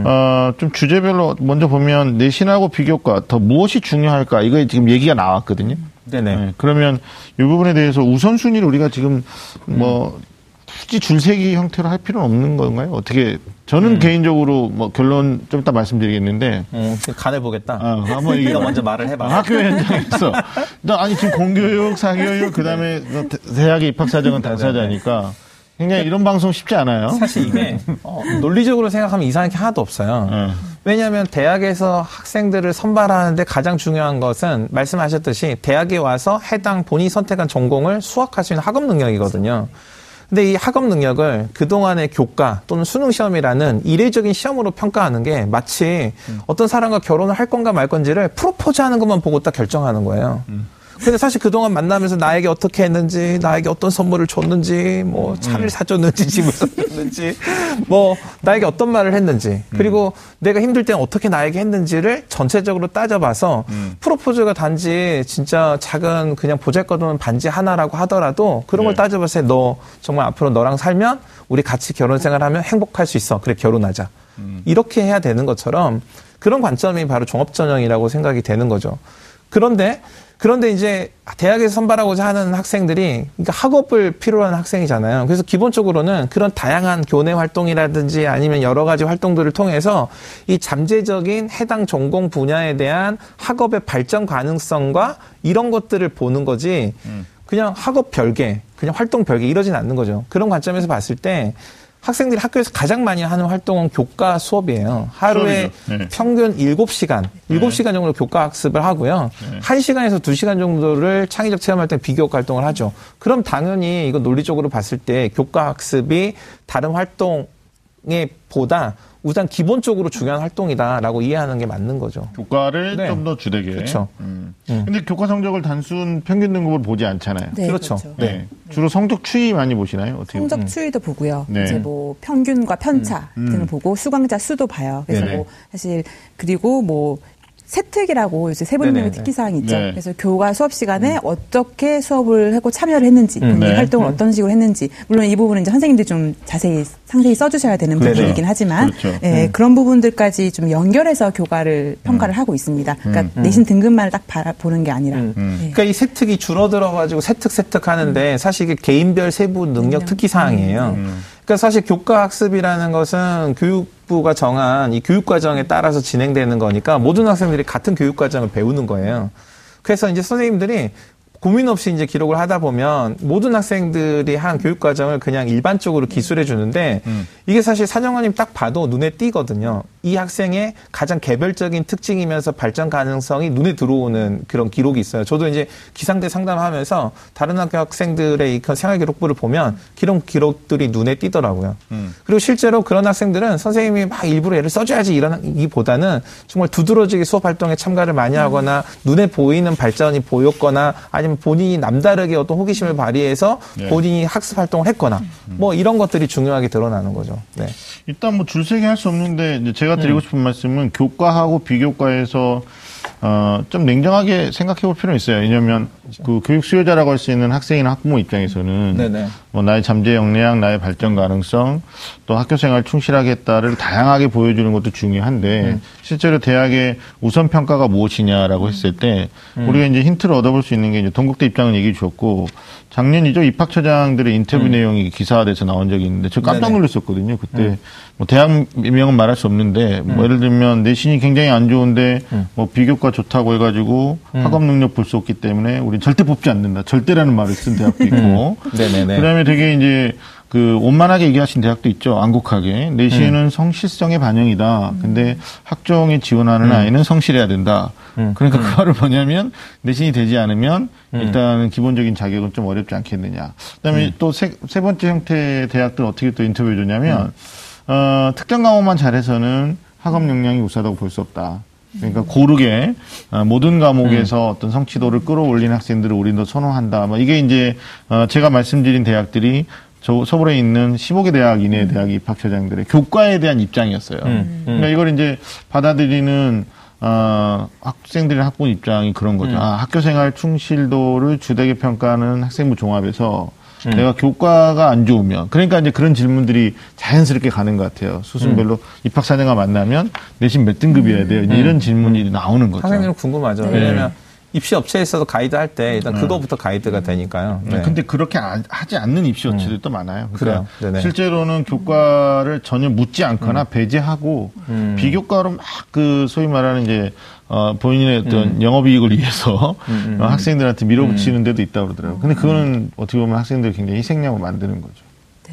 어, 좀 주제별로 먼저 보면 내신하고 비교과 더 무엇이 중요할까 이거 지금 얘기가 나왔거든요. 네네. 네, 그러면 이 부분에 대해서 우선순위를 우리가 지금 뭐 굳이 줄세기 형태로 할 필요는 없는 건가요? 어떻게 저는 개인적으로 뭐 결론 좀 이따 말씀드리겠는데 음, 간을 보겠다. 아, 한번 이게 먼저 말을 해봐. 학교 현장에서 나 아니 지금 공교육, 사교육 그다음에 뭐 대- 대학의 입학 사정은 당사자니까 굉장히 이런 방송 쉽지 않아요. 사실 이게 어, 논리적으로 생각하면 이상한 게 하나도 없어요. 네. 왜냐하면 대학에서 학생들을 선발하는데 가장 중요한 것은 말씀하셨듯이 대학에 와서 해당 본인이 선택한 전공을 수학할 수 있는 학업 능력이거든요. 근데 이 학업 능력을 그동안의 교과 또는 수능 시험이라는 이례적인 시험으로 평가하는 게 마치 어떤 사람과 결혼을 할 건가 말 건지를 프로포즈 하는 것만 보고 딱 결정하는 거예요. 근데 사실 그동안 만나면서 나에게 어떻게 했는지, 나에게 어떤 선물을 줬는지, 뭐 차를 사줬는지, 집을 사줬는지, 뭐 나에게 어떤 말을 했는지, 그리고 내가 힘들 때는 어떻게 나에게 했는지를 전체적으로 따져봐서 프로포즈가 단지 진짜 작은 그냥 보잘것없는 반지 하나라고 하더라도 그런 걸 네. 따져봤을 때 너 정말 앞으로 너랑 살면 우리 같이 결혼 생활하면 행복할 수 있어. 그래 결혼하자. 이렇게 해야 되는 것처럼 그런 관점이 바로 종합전형이라고 생각이 되는 거죠. 그런데 그런데 이제 대학에서 선발하고자 하는 학생들이 그러니까 학업을 필요로 하는 학생이잖아요. 그래서 기본적으로는 그런 다양한 교내 활동이라든지 아니면 여러 가지 활동들을 통해서 이 잠재적인 해당 전공 분야에 대한 학업의 발전 가능성과 이런 것들을 보는 거지 그냥 학업 별개, 그냥 활동 별개 이러진 않는 거죠. 그런 관점에서 봤을 때 학생들이 학교에서 가장 많이 하는 활동은 교과 수업이에요. 하루에. 네. 평균 7시간, 7시간 정도 교과 학습을 하고요. 네. 1시간에서 2시간 정도를 창의적 체험 활동, 비교과 활동을 하죠. 그럼 당연히 이거 논리적으로 봤을 때 교과 학습이 다른 활동에 보다 우선 기본적으로 중요한 활동이다라고 이해하는 게 맞는 거죠. 교과를 네. 좀더 주되게. 그렇죠. 음. 근데 교과 성적을 단순 평균 등급으로 보지 않잖아요. 네, 그렇죠. 그렇죠. 네. 주로 성적 추이 많이 보시나요? 어떻게? 성적 추이도 보고요. 네. 이제 뭐 평균과 편차 등을 보고 수강자 수도 봐요. 그래서 네네. 뭐 사실 그리고 뭐 세특이라고 세부능력 네네. 특기사항이 있죠. 네. 그래서 교과 수업 시간에 어떻게 수업을 하고 참여를 했는지, 본인의 네. 활동을 어떤 식으로 했는지, 물론 이 부분은 이제 선생님들이 좀 자세히 상세히 써주셔야 되는 네네. 부분이긴 하지만, 그렇죠. 예, 그런 부분들까지 좀 연결해서 교과를 평가를 하고 있습니다. 그러니까 내신 등급만을 딱 바- 보는 게 아니라. 예. 그러니까 이 세특이 줄어들어가지고 세특 세특 하는데 사실 이게 개인별 세부 능력 능력. 특기 사항이에요. 그러니까 사실 교과 학습이라는 것은 교육부가 정한 이 교육 과정에 따라서 진행되는 거니까 모든 학생들이 같은 교육 과정을 배우는 거예요. 그래서 이제 선생님들이 고민 없이 이제 기록을 하다 보면 모든 학생들이 한 교육 과정을 그냥 일반적으로 기술해 주는데 이게 사실 사정원님 딱 봐도 눈에 띄거든요. 이 학생의 가장 개별적인 특징이면서 발전 가능성이 눈에 들어오는 그런 기록이 있어요. 저도 이제 기상대 상담하면서 다른 학교 학생들의 이 생활 기록부를 보면 기록 기록들이 눈에 띄더라고요. 그리고 실제로 그런 학생들은 선생님이 막 일부러 얘를 써줘야지 이러기보다는 정말 두드러지게 수업 활동에 참가를 많이 하거나 눈에 보이는 발전이 보였거나 아니면 본인이 남다르게 어떤 호기심을 발휘해서 네. 본인이 학습 활동을 했거나 뭐 이런 것들이 중요하게 드러나는 거죠. 네. 일단 뭐 줄세기 할수 없는데 이제 제가 드리고 싶은 말씀은 교과하고 비교과에서 어, 좀 냉정하게 생각해 볼 필요는 있어요. 왜냐하면 그 교육 수요자라고 할 수 있는 학생이나 학부모 입장에서는 네네. 뭐 나의 잠재 역량, 나의 발전 가능성, 또 학교 생활 충실하겠다를 다양하게 보여주는 것도 중요한데 실제로 대학의 우선 평가가 무엇이냐라고 했을 때 우리가 이제 힌트를 얻어볼 수 있는 게 이제 동국대 입장은 얘기해 주셨고 작년이죠 입학처장들의 인터뷰 내용이 기사화돼서 나온 적이 있는데 저 깜짝. 놀랐었거든요 그때. 뭐 대학 명은 말할 수 없는데 뭐 예를 들면 내신이 굉장히 안 좋은데 뭐 비교과 좋다고 해가지고 학업 능력 볼수 없기 때문에 우리 절대 뽑지 않는다 절대라는 말을 쓴 대학도 있고 네네네. 그다음에 되게 이제 그 원만하게 얘기하신 대학도 있죠. 안국하게 내신은 성실성의 반영이다. 근데 학종에 지원하는 아이는 성실해야 된다. 그러니까 그 말은 뭐냐면 내신이 되지 않으면 일단은 기본적인 자격은 좀 어렵지 않겠느냐. 그다음에 또 세 세 번째 형태의 대학들 어떻게 또 인터뷰해 줬냐면 어, 특정 과목만 잘해서는 학업 역량이 우수하다고 볼 수 없다. 그러니까 고르게 어, 모든 과목에서 어떤 성취도를 끌어올린 학생들을 우리는 더 선호한다. 뭐 이게 이제 어, 제가 말씀드린 대학들이 저 서울에 있는 15개 대학 이내 대학 입학 처장들의 교과에 대한 입장이었어요. 그러니까 이걸 이제 받아들이는 어, 학생들의 학부 입장이 그런 거죠. 아, 학교 생활 충실도를 주되게 평가하는 학생부 종합에서 내가 교과가 안 좋으면 그러니까 이제 그런 질문들이 자연스럽게 가는 것 같아요. 수순별로 입학 사정과 만나면 내신 몇 등급이어야 돼요. 이제 이런 질문이 나오는 거죠. 학생들은 궁금하죠. 왜냐면 입시 업체에서도 가이드 할 때 일단 그거부터 가이드가 되니까요. 네. 네, 근데 그렇게 안- 하지 않는 입시 업체들도 또 많아요. 그러니까 그래요. 실제로는 교과를 전혀 묻지 않거나 배제하고 비교과로 막 그 소위 말하는 이제 어, 본인의 어떤 영업이익을 위해서 어, 학생들한테 밀어붙이는 데도 있다고 그러더라고요. 근데 그거는 어떻게 보면 학생들 굉장히 희생양을 만드는 거죠.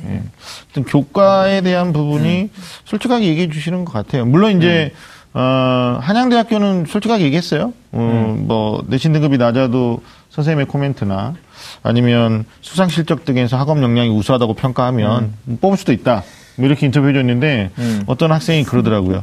예. 어떤 교과에 대한 부분이 솔직하게 얘기해 주시는 것 같아요. 물론 이제 어, 한양대학교는 솔직하게 얘기했어요. 어, 뭐 내신 등급이 낮아도 선생님의 코멘트나 아니면 수상 실적 등에서 학업 역량이 우수하다고 평가하면 뽑을 수도 있다. 뭐 이렇게 인터뷰해 줬는데 어떤 학생이 그러더라고요.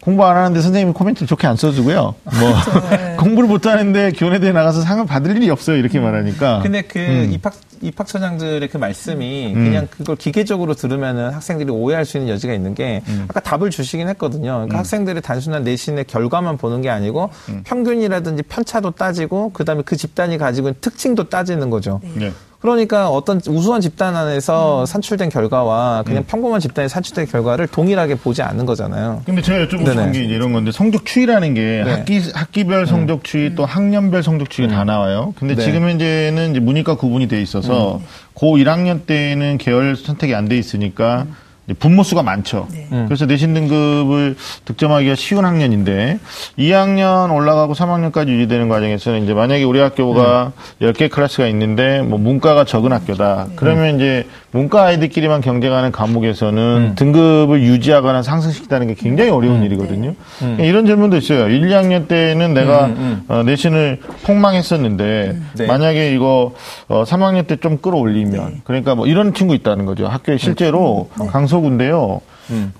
공부 안 하는데 선생님이 코멘트를 좋게 안 써주고요. 뭐 공부를 못 하는데 교내대회 나가서 상을 받을 일이 없어요. 이렇게 말하니까. 근데 그 입학 입학처장들의 그 말씀이 그냥 그걸 기계적으로 들으면은 학생들이 오해할 수 있는 여지가 있는 게 아까 답을 주시긴 했거든요. 그러니까 학생들의 단순한 내신의 결과만 보는 게 아니고 평균이라든지 편차도 따지고 그다음에 그 집단이 가지고 있는 특징도 따지는 거죠. 네. 그러니까 어떤 우수한 집단 안에서 산출된 결과와 그냥 평범한 집단에 산출된 결과를 동일하게 보지 않는 거잖아요. 근데 제가 여쭤보고. 싶은 게 이런 건데 성적 추이라는 게 네. 학기 학기별 성적 추이 또 학년별 성적 추이 다 나와요. 근데 네. 지금 현재는 이제 문이과 구분이 돼 있어서 고 1학년 때는 계열 선택이 안 돼 있으니까 이제 분모 수가 많죠. 그래서 내신 등급을 득점하기가 쉬운 학년인데 2학년 올라가고 3학년까지 유지되는 과정에서는 이제 만약에 우리 학교가 10개 클래스가 있는데 뭐 문과가 적은 학교다. 그러면 이제 문과 아이들끼리만 경쟁하는 과목에서는 등급을 유지하거나 상승시키다는 게 굉장히 어려운 일이거든요. 이런 질문도 있어요. 1, 2학년 때는 내가 어, 내신을 폭망했었는데 네. 만약에 이거 어, 3학년 때 좀 끌어올리면 그러니까 뭐 이런 친구 있다는 거죠. 학교에 실제로 강서구인데요.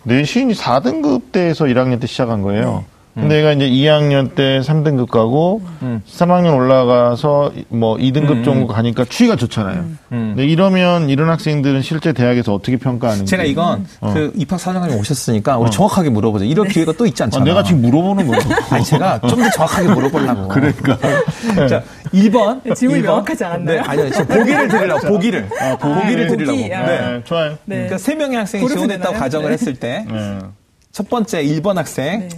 내신이 4등급 때에서 1학년 때 시작한 거예요. 근데 얘가 이제 2학년 때 3등급 가고 3학년 올라가서 뭐 2등급 정도 가니까 추이가 좋잖아요. 근데 이러면 이런 학생들은 실제 대학에서 어떻게 평가하는지 제가 이건 그 입학 사정관님 오셨으니까 우리 정확하게 물어보자. 이럴 기회가 또 있지 아, 않잖아. 내가 지금 물어보는 거죠. 아니 제가 좀 더 정확하게 물어보려고. 그러니까. 자, 1번. 질문이 명확하지 않았나요? 네, 아니요. 저 보기를 드리려고, 보기를. 아, 보기. 보기, 드리려고. 아. 네. 네, 좋아요. 네. 그러니까 세 명의 학생이 지원했다고? 가정을 네. 했을 때, 네. 첫 번째 1번 학생,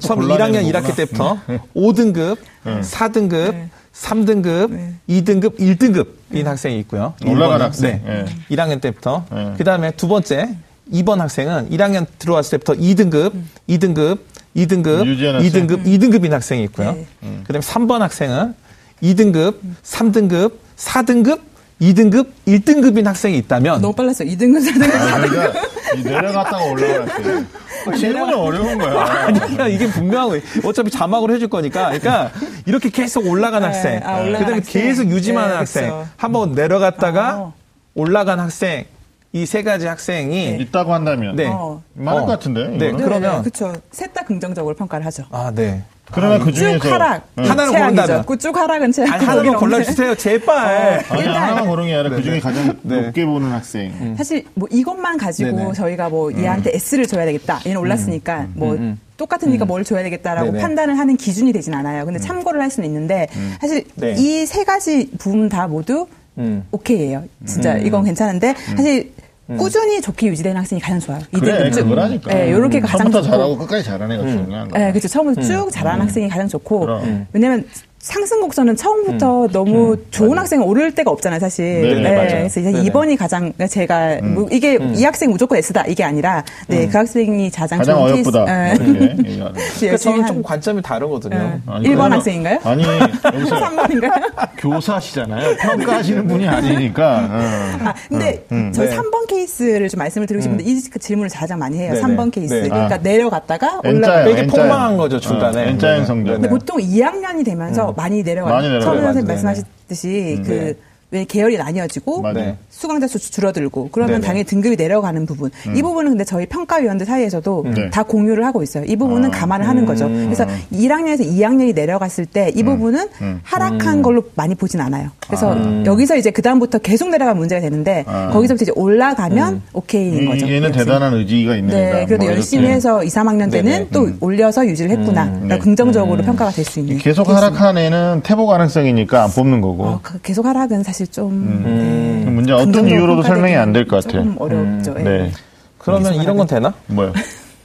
처음 골라내는 1학년 거구나. 1학기 때부터 5등급, 4등급, 네. 3등급, 네. 2등급, 1등급인 학생이 있고요. 올라간 1번은. 학생. 네. 예. 1학년 때부터. 네. 그 다음에 두 번째, 2번 학생은 1학년 들어왔을 때부터 2등급, 2등급, 2등급, 유지한 학생. 2등급, 2등급인 학생이 있고요. 네. 그 다음에 3번 학생은 2등급, 3등급, 4등급, 2등급, 1등급인 학생이 있다면 너무 빨랐어요. 2등급, 4등급. 아, 그러니까 이 내려갔다가 올라갔어요. 질문이 어려운 거야. 아니야 이게 분명하고 어차피 자막으로 해줄 거니까 그러니까 이렇게 계속 올라간 네, 학생 아, 올라간 그다음에 학생. 계속 유지만 네, 한 학생 그쵸. 한번 내려갔다가 어. 올라간 학생 이 세 가지 학생이 있다고 한다면. 네 어. 많을 어. 것 같은데. 네, 이거는? 그러면- 그렇죠. 셋 다 긍정적으로 평가를 하죠. 아 네 그러나 그쭉 중에서 하락. 응. 하나는. 고른다면. 그쭉 하락은 최악. 아니 하나만 골라주세요 제발 아니 일단- 하나만 고른 게 아니라 그 중에 가장 네. 높게 보는 학생. 사실 뭐 이것만 가지고 네네. 저희가 뭐 얘한테 S를 줘야 되겠다. 얘는 올랐으니까 뭐 똑같으니까 뭘 줘야 되겠다라고 네네. 판단을 하는 기준이 되진 않아요. 근데 참고를 할 수는 있는데 사실 네. 이세 가지 부분 다 모두 음. 오케이예요. 진짜 이건 괜찮은데 사실 꾸준히 좋게 유지되는 학생이 가장 좋아요. 그래, 쭉. 그거라니까. 네, 요렇게 가장 처음부터 좋고. 잘하고 끝까지 잘하는 애가 중요한 거야. 네, 그렇죠. 처음부터 쭉 잘하는 학생이 가장 좋고. 왜냐면 상승 곡선은 처음부터 너무 좋은 학생은 오를 데가 없잖아요, 사실. 네네, 맞아요. 그래서 이제 네네. 2번이 가장 제가 뭐 이게 이 학생 무조건 S다 이게 아니라 네, 그 학생이 가장, 가장 좋은 어여쁘다. 케이스. 이렇게 네. 얘기하는. 그러니까 저는 한 조금 관점이 다르거든요 네. 아니, 1번 그러면- 학생인가요? 아니 여기서 3번인가요? 교사시잖아요. 평가하시는 분이 아니니까. 어. 아, 근데 저희 네. 3번 케이스를 좀 말씀을 드리고 싶은데 이 질문을 가장 많이 해요. 네네. 3번 케이스. 네. 그러니까 아. 내려갔다가 올라가. 이게. 폭망한 거죠, 중간에. 어, N자인 네. 성적. 근데 보통 2학년이 되면서 많이 내려가요. 많이 맞아요. 선생님. 말씀하셨듯이 그 왜 계열이 나뉘어지고 맞아요. 네. 수강자 수 줄어들고 그러면 네네. 당연히 등급이 내려가는 부분 이 부분은 근데 저희 평가위원들 사이에서도 네. 다 공유를 하고 있어요. 이 부분은 아. 감안을 하는 거죠. 그래서 1학년에서 2학년이 내려갔을 때 이 부분은 하락한 걸로 많이 보진 않아요. 그래서 여기서 이제 그 다음부터 계속 내려가면 문제가 되는데 아. 거기서부터 이제 올라가면 오케이인 거죠. 이- 얘는. 대단한 의지가 있는 애다. 네, 그래도 뭐 열심히. 해서 2, 3학년 때는 네네. 또 올려서 유지를 했구나. 그러니까 네. 긍정적으로 평가가 될 수 있는. 계속. 하락한 애는 퇴보 가능성이니까 안 뽑는 거고. 어, 그- 계속 하락은 사실 좀 네, 문제 어떤 이유로도 설명이 안 될것 평가되기는 같아. 조금 어렵죠. 예. 네. 그러면 이런 건 되나? 뭐요?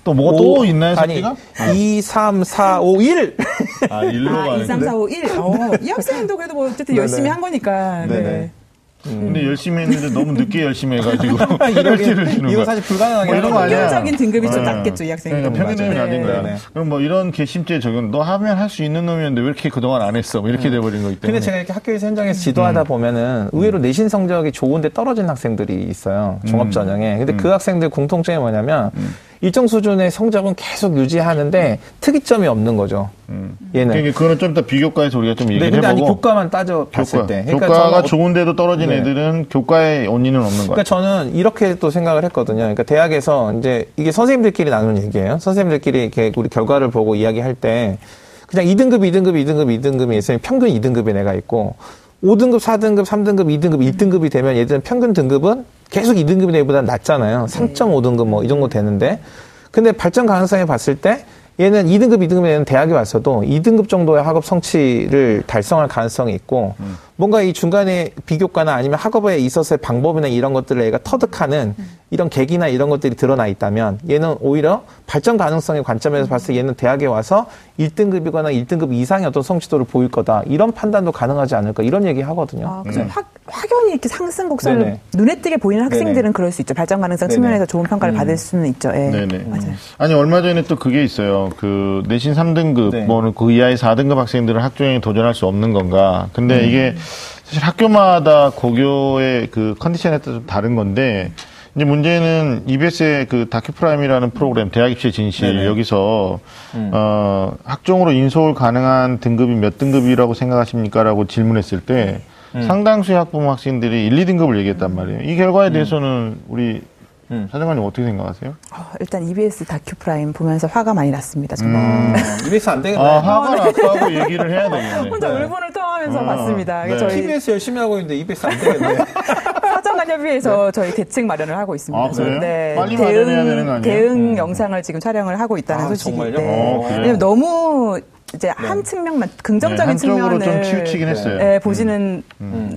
또 뭐가 또 있나요, 아니, 새끼가? 2, 3, 4, 5, 1! 아, 일로 아, 2, 3, 4, 5, 1. 어, 이 학생도 그래도 뭐 어쨌든 네네. 열심히 한 거니까. 네. 네네. 근데 열심히 했는데 너무 늦게 열심히 해가지고 이런 멸치를 게- 주는 이거. 사실 불가능하게 뭐 이런 거 아니야. 평균적인 등급이 좀 어. 낮겠죠, 이 학생이. 그러니까 평균적인. 낮은 거야. 네, 네. 그럼 뭐 이런 개심죄 적용, 너 하면 할 수 있는 놈이었는데 왜 이렇게 그동안 안 했어? 뭐 이렇게 돼버린 거기 때문에. 근데 제가 이렇게 학교에서 현장에서 지도하다 보면은 의외로 내신 성적이 좋은데 떨어진 학생들이 있어요. 종합 전형에. 근데 그 학생들 공통점이 뭐냐면 일정 수준의 성적은 계속 유지하는데 특이점이 없는 거죠. 얘는. 그러니까 그거는 좀 이따 비교과에서 우리가 좀 네, 얘기를 근데 아니 해보고. 교과만 따져 봤을 교과. 때. 교과가 저는 좋은데도 떨어진 네. 애들은 교과에 온리는 없는 거야. 그러니까 저는 이렇게 또 생각을 했거든요. 그러니까 대학에서 이제 이게 선생님들끼리 나누는 얘기예요. 선생님들끼리 이렇게 우리 결과를 보고 이야기할 때 그냥 2등급, 2등급, 2등급, 2등급이 있으면 평균 2등급의 애가 있고 5등급, 4등급, 3등급, 2등급, 1등급이 되면 얘들은 평균 등급은 계속 2등급의 애보다 낮잖아요. 3.5등급 뭐 이 정도 되는데. 근데 발전 가능성에 봤을 때 얘는 2등급, 2등급의 애는 대학에 왔어도 2등급 정도의 학업 성취를 달성할 가능성이 있고 뭔가 이 중간에 비교과나 아니면 학업에 있어서의 방법이나 이런 것들을 애가 터득하는 이런 계기나 이런 것들이 드러나 있다면 얘는 오히려 발전 가능성의 관점에서 봤을 때 얘는 대학에 와서 1등급이거나 1등급 이상의 어떤 성취도를 보일 거다. 이런 판단도 가능하지 않을까. 이런 얘기 하거든요. 아, 그래서 확, 확연히 이렇게 상승 곡선을 네네. 눈에 띄게 보이는 학생들은 네네. 그럴 수 있죠. 발전 가능성 네네. 측면에서 좋은 평가를 받을 수는 있죠. 예. 네네. 맞아요. 아니 얼마 전에 또 그게 있어요. 그 내신 3등급 네. 뭐는 그 이하의 4등급 학생들은 학종에 도전할 수 없는 건가? 음. 근데 이게 사실 학교마다 고교의 그 컨디션에 따라 좀 다른 건데 이제 문제는 EBS의 그 다큐 프라임이라는 프로그램 대학 입시 진실 네네. 음. 여기서 어 학종으로 in서울 가능한 등급이 몇 등급이라고 생각하십니까라고 질문했을 때 음. 상당수의 학부모 학생들이 1, 2등급을 얘기했단 말이에요. 이 결과에 대해서는 우리 음. 사정관님 어떻게 생각하세요? 어, 일단 EBS 다큐 프라임 보면서 화가 많이 났습니다. 정말. 음. 이래서 안 되겠네. 아, 화가 났다고 얘기를 해야 되겠네. 혼자 네. 울분을 토하면서 어, 봤습니다. 네. 저희 TBS 열심히 하고 있는데 EBS 안 되겠네. 사정관협의회에서 저희 대책 마련을 하고 있습니다. 아, 그래요? 네, 빨리 마련해야 되는 거 아니에요? 대응 영상을 지금 촬영을 하고 있다는 아. 정말요? 어? 왜냐면 너무 이제 한 측면만 긍정적인 네, 측면을 좀 치우치긴 했어요. 음. 예, 보지는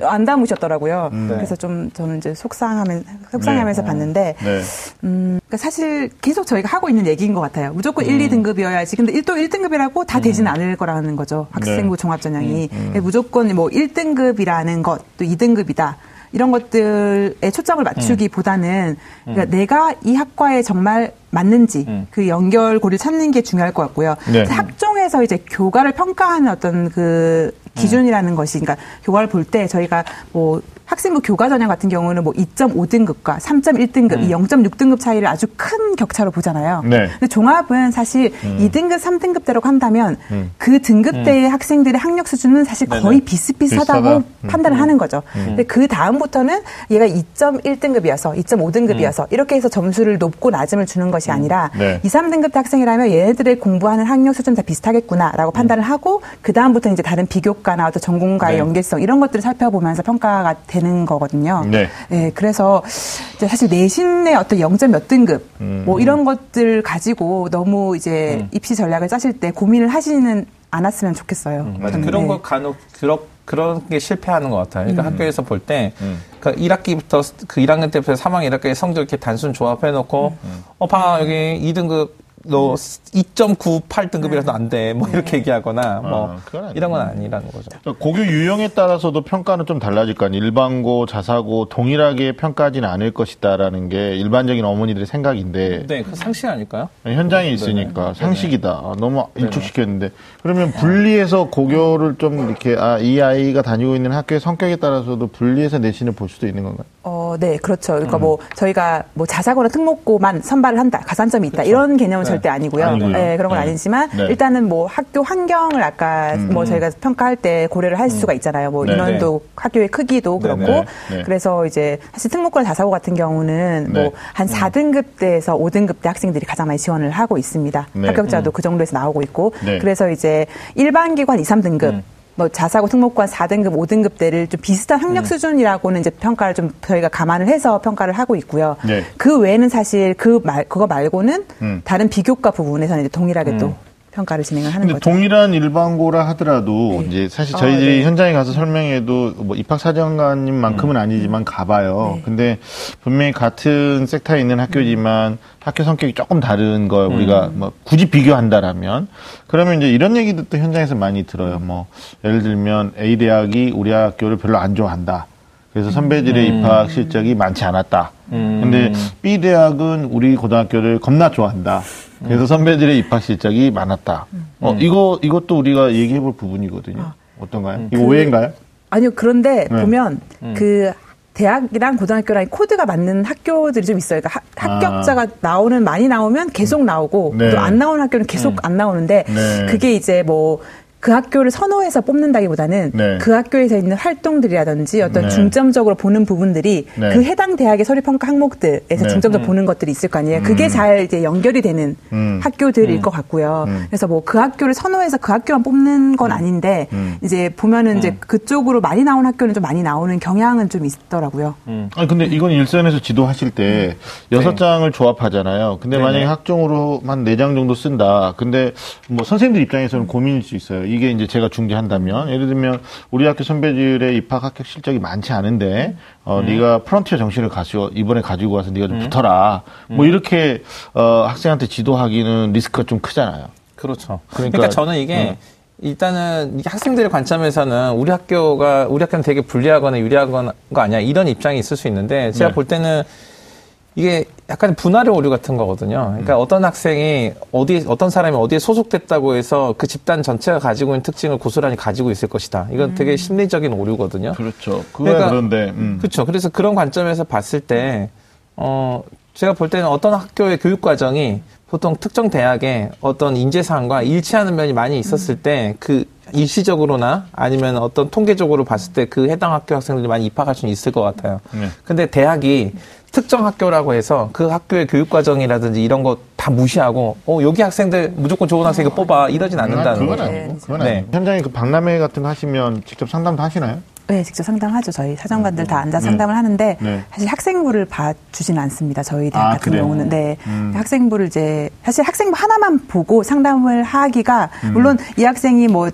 안 담으셨더라고요. 네. 그래서 좀 저는 이제 속상하면 속상하면서 네. 봤는데 네. 음, 그러니까 사실 계속 저희가 하고 있는 얘기인 것 같아요. 무조건 1, 2등급이어야지. 근데 1, 또 1등급이라고 다 되지는 않을 거라는 거죠. 학생부 네. 종합전형이. 무조건 뭐 1등급이라는 것, 또 2등급이다. 이런 것들에 초점을 맞추기보다는 그러니까 내가 이 학과에 정말 맞는지 그 연결고리를 찾는 게 중요할 것 같고요. 네. 학종에서 이제 교과를 평가하는 어떤 그 기준이라는 것이 그러니까 교과를 볼 때 저희가 뭐 학생부 교과 전형 같은 경우는 뭐 2.5등급과 3.1등급, 이 0.6등급 차이를 아주 큰 격차로 보잖아요. 네. 근데 종합은 사실 2등급, 3등급대로 한다면 그 등급대의 학생들의 학력 수준은 사실 네네. 거의 비슷비슷하다고 비슷하다. 음. 판단을 하는 거죠. 근데 그 다음부터는 얘가 2.1등급이어서 2.5등급이어서 이렇게 해서 점수를 높고 낮음을 주는 것이 아니라 네. 2, 3등급 학생이라면 얘네들의 공부하는 학력 수준 다 비슷하겠구나라고 판단을 하고 그 다음부터 이제 다른 비교과나 어떤 전공과의 네. 연계성 이런 것들을 살펴보면서 평가가 되는 거거든요. 네. 예, 그래서 이제 사실 내신의 어떤 0점 몇 등급 음. 뭐 이런 것들 가지고 너무 이제 입시 전략을 짜실 때 고민을 하시는 않았으면 좋겠어요. 맞아. 저는. 그런 네. 거 간혹 그런 그런 게 실패하는 것 같아요. 그러니까 학교에서 볼 때, 그러니까 1학기부터 그 1학년 때부터 3학년 1학기 성적 이렇게 단순 조합해놓고, 어, 봐 여기 2등급 너 2.98등급이라도 안 돼. 뭐 이렇게 얘기하거나 뭐 아, 그건 아니죠. 이런 건 아니라는 거죠. 고교 유형에 따라서도 평가는 좀 달라질 거 아니에요. 일반고, 자사고 동일하게 평가하지는 않을 것이다라는 게 일반적인 어머니들의 생각인데 네, 그 상식 아닐까요? 현장에 있으니까 상식이다. 아, 너무 일축시켰는데 그러면 분리해서 고교를 좀 이렇게 아, 이 아이가 다니고 있는 학교의 성격에 따라서도 분리해서 내신을 볼 수도 있는 건가요? 어, 어, 네, 그렇죠. 그러니까 뭐 저희가 뭐 자사고나 특목고만 선발을 한다, 가산점이 있다 이런 개념은 네. 절대 아니고요. 아니고요. 네, 그런 건 네. 아니지만 네. 일단은 뭐 학교 환경을 아까 뭐 저희가 평가할 때 고려를 할 수가 있잖아요. 뭐 네. 인원도 학교의 크기도 네, 그렇고 네. 네. 그래서 이제 사실 특목고나 자사고 같은 경우는 네. 뭐한 4등급 대에서 5등급 대 학생들이 가장 많이 지원을 하고 있습니다. 네. 합격자도 그 정도에서 나오고 있고 네. 그래서 이제 일반 기관 2, 3등급 뭐 자사고 특목고한 4등급, 5등급 대를 좀 비슷한 학력 수준이라고는 이제 평가를 좀 저희가 감안을 해서 평가를 하고 있고요. 네. 그 외에는 사실 그 말 그거 말고는 음. 다른 비교과 부분에서는 이제 동일하게 또 평가를 진행을 하는 근데 거죠. 동일한 일반고라 하더라도 네. 이제 사실 아, 저희들이 네. 현장에 가서 설명해도 뭐 입학 사정관님만큼은 아니지만 가봐요. 네. 근데 분명히 같은 섹터에 있는 학교지만 학교 성격이 조금 다른 걸 우리가 뭐 굳이 비교한다라면 그러면 이제 이런 얘기도 또 현장에서 많이 들어요. 뭐 예를 들면 A 대학이 우리 학교를 별로 안 좋아한다. 그래서 선배들의 입학 실적이 많지 않았다. 근데 B 대학은 우리 고등학교를 겁나 좋아한다. 그래서 선배들의 입학 실적이 많았다. 어, 이거, 이것도 우리가 얘기해 볼 부분이거든요. 어떤가요? 이거 오해인가요? 아니요, 그런데 네. 보면 그 대학이랑 고등학교랑 코드가 맞는 학교들이 좀 있어요. 그러니까 하- 합격자가 나오는 많이 나오면 계속 나오고 아. 네. 또안 나오는 학교는 계속 안 나오는데 네. 그게 이제 뭐 그 학교를 선호해서 뽑는다기보다는 네. 그 학교에서 있는 활동들이라든지 어떤 네. 중점적으로 보는 부분들이 네. 그 해당 대학의 서류 평가 항목들에서 네. 중점적으로 보는 것들이 있을 거 아니에요. 그게 잘 이제 연결이 되는 음. 학교들일 것 같고요. 음. 그래서 뭐 그 학교를 선호해서 그 학교만 뽑는 건 아닌데 음. 이제 보면은 이제 그쪽으로 많이 나오는 학교는 좀 많이 나오는 경향은 좀 있더라고요. 아니, 근데 이건 일선에서 지도하실 때 여섯 네. 장을 조합하잖아요. 근데. 만약에 학종으로만 네 장 정도 쓴다. 근데 뭐 선생님들 입장에서는 고민일 수 있어요. 이게 이제 제가 중재한다면 예를 들면 우리 학교 선배들의 입학 합격 실적이 많지 않은데 어 네가 프런티어 정신을 가지고 이번에 가지고 와서 네가 좀 붙어라. 뭐 이렇게 어 학생한테 지도하기는 리스크가 좀 크잖아요. 그렇죠. 그러니까- 그러니까, 저는 이게 일단은 이 학생들의 관점에서는 우리 학교가 우리 학교는 되게 불리하거나 유리하거나 거 아니야 이런 입장이 있을 수 있는데 제가 네. 볼 때는 이게 약간 분할의 오류 같은 거거든요. 그러니까 어떤 학생이 어디 어떤 사람이 어디에 소속됐다고 해서 그 집단 전체가 가지고 있는 특징을 고스란히 가지고 있을 것이다. 이건 되게 심리적인 오류거든요. 그렇죠. 그러니까- 그런데 음. 그렇죠. 그래서 그런 관점에서 봤을 때, 어, 제가 볼 때는 어떤 학교의 교육 과정이 보통 특정 대학의 어떤 인재상과 일치하는 면이 많이 있었을 때, 그 일시적으로나 아니면 어떤 통계적으로 봤을 때 그 해당 학교 학생들이 많이 입학할 수는 있을 것 같아요. 네. 근데 대학이 특정 학교라고 해서 그 학교의 교육 과정이라든지 이런 거 다 무시하고, 어, 여기 학생들 무조건 좋은 학생 이거 뽑아 이러진 않는다는 그건 거죠. 아니고 그건 네. 아니고 현장에 그 박람회 같은 거 하시면 직접 상담도 하시나요? 네, 직접 상담하죠. 저희 사정관들 다 앉아 서 상담을 하는데 네. 사실 학생부를 봐주지는 않습니다. 저희 대학 아, 같은 그래요? 경우는 네 음. 학생부를 이제 사실 학생부 하나만 보고 상담을 하기가 음. 물론 이 학생이 뭐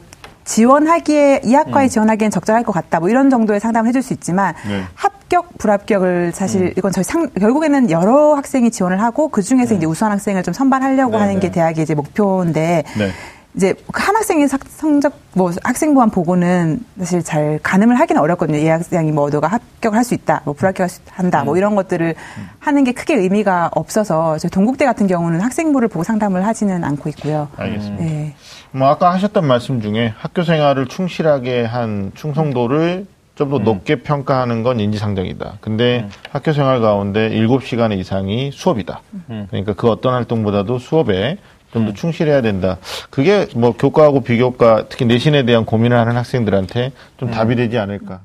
지원하기에 이 학과에 음. 지원하기엔 적절할 것 같다 뭐 이런 정도의 상담을 해줄 수 있지만 네. 합격 불합격을 음. 사실 이건 저희 상 결국에는 여러 학생이 지원을 하고 그 중에서 이제 우수한 학생을 좀 선발하려고 네, 하는 네. 게 대학의 이제 목표인데 네. 이제 한 학생의 삭- 성적 뭐 학생부만 보고는 사실 잘 가늠을 하기는 어렵거든요. 이 학생이 뭐 너가 합격할 수 있다, 뭐 불합격할 수 한다, 뭐 이런 것들을 하는 게 크게 의미가 없어서 저희 동국대 같은 경우는 학생부를 보고 상담을 하지는 않고 있고요. 알겠습니다. 네. 뭐 아까 하셨던 말씀 중에 학교 생활을 충실하게 한 충성도를 좀더 높게 평가하는 건 인지상정이다. 근데 학교 생활 가운데 7시간 이상이 수업이다. 그러니까 그 어떤 활동보다도 수업에 좀 더 충실해야 된다. 그게 뭐 교과하고 비교과 특히 내신에 대한 고민을 하는 학생들한테 좀 답이 되지 않을까.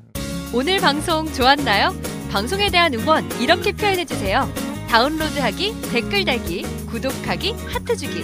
오늘 방송 좋았나요? 방송에 대한 응원 이렇게 표현해 주세요. 다운로드하기, 댓글 달기, 구독하기, 하트 주기.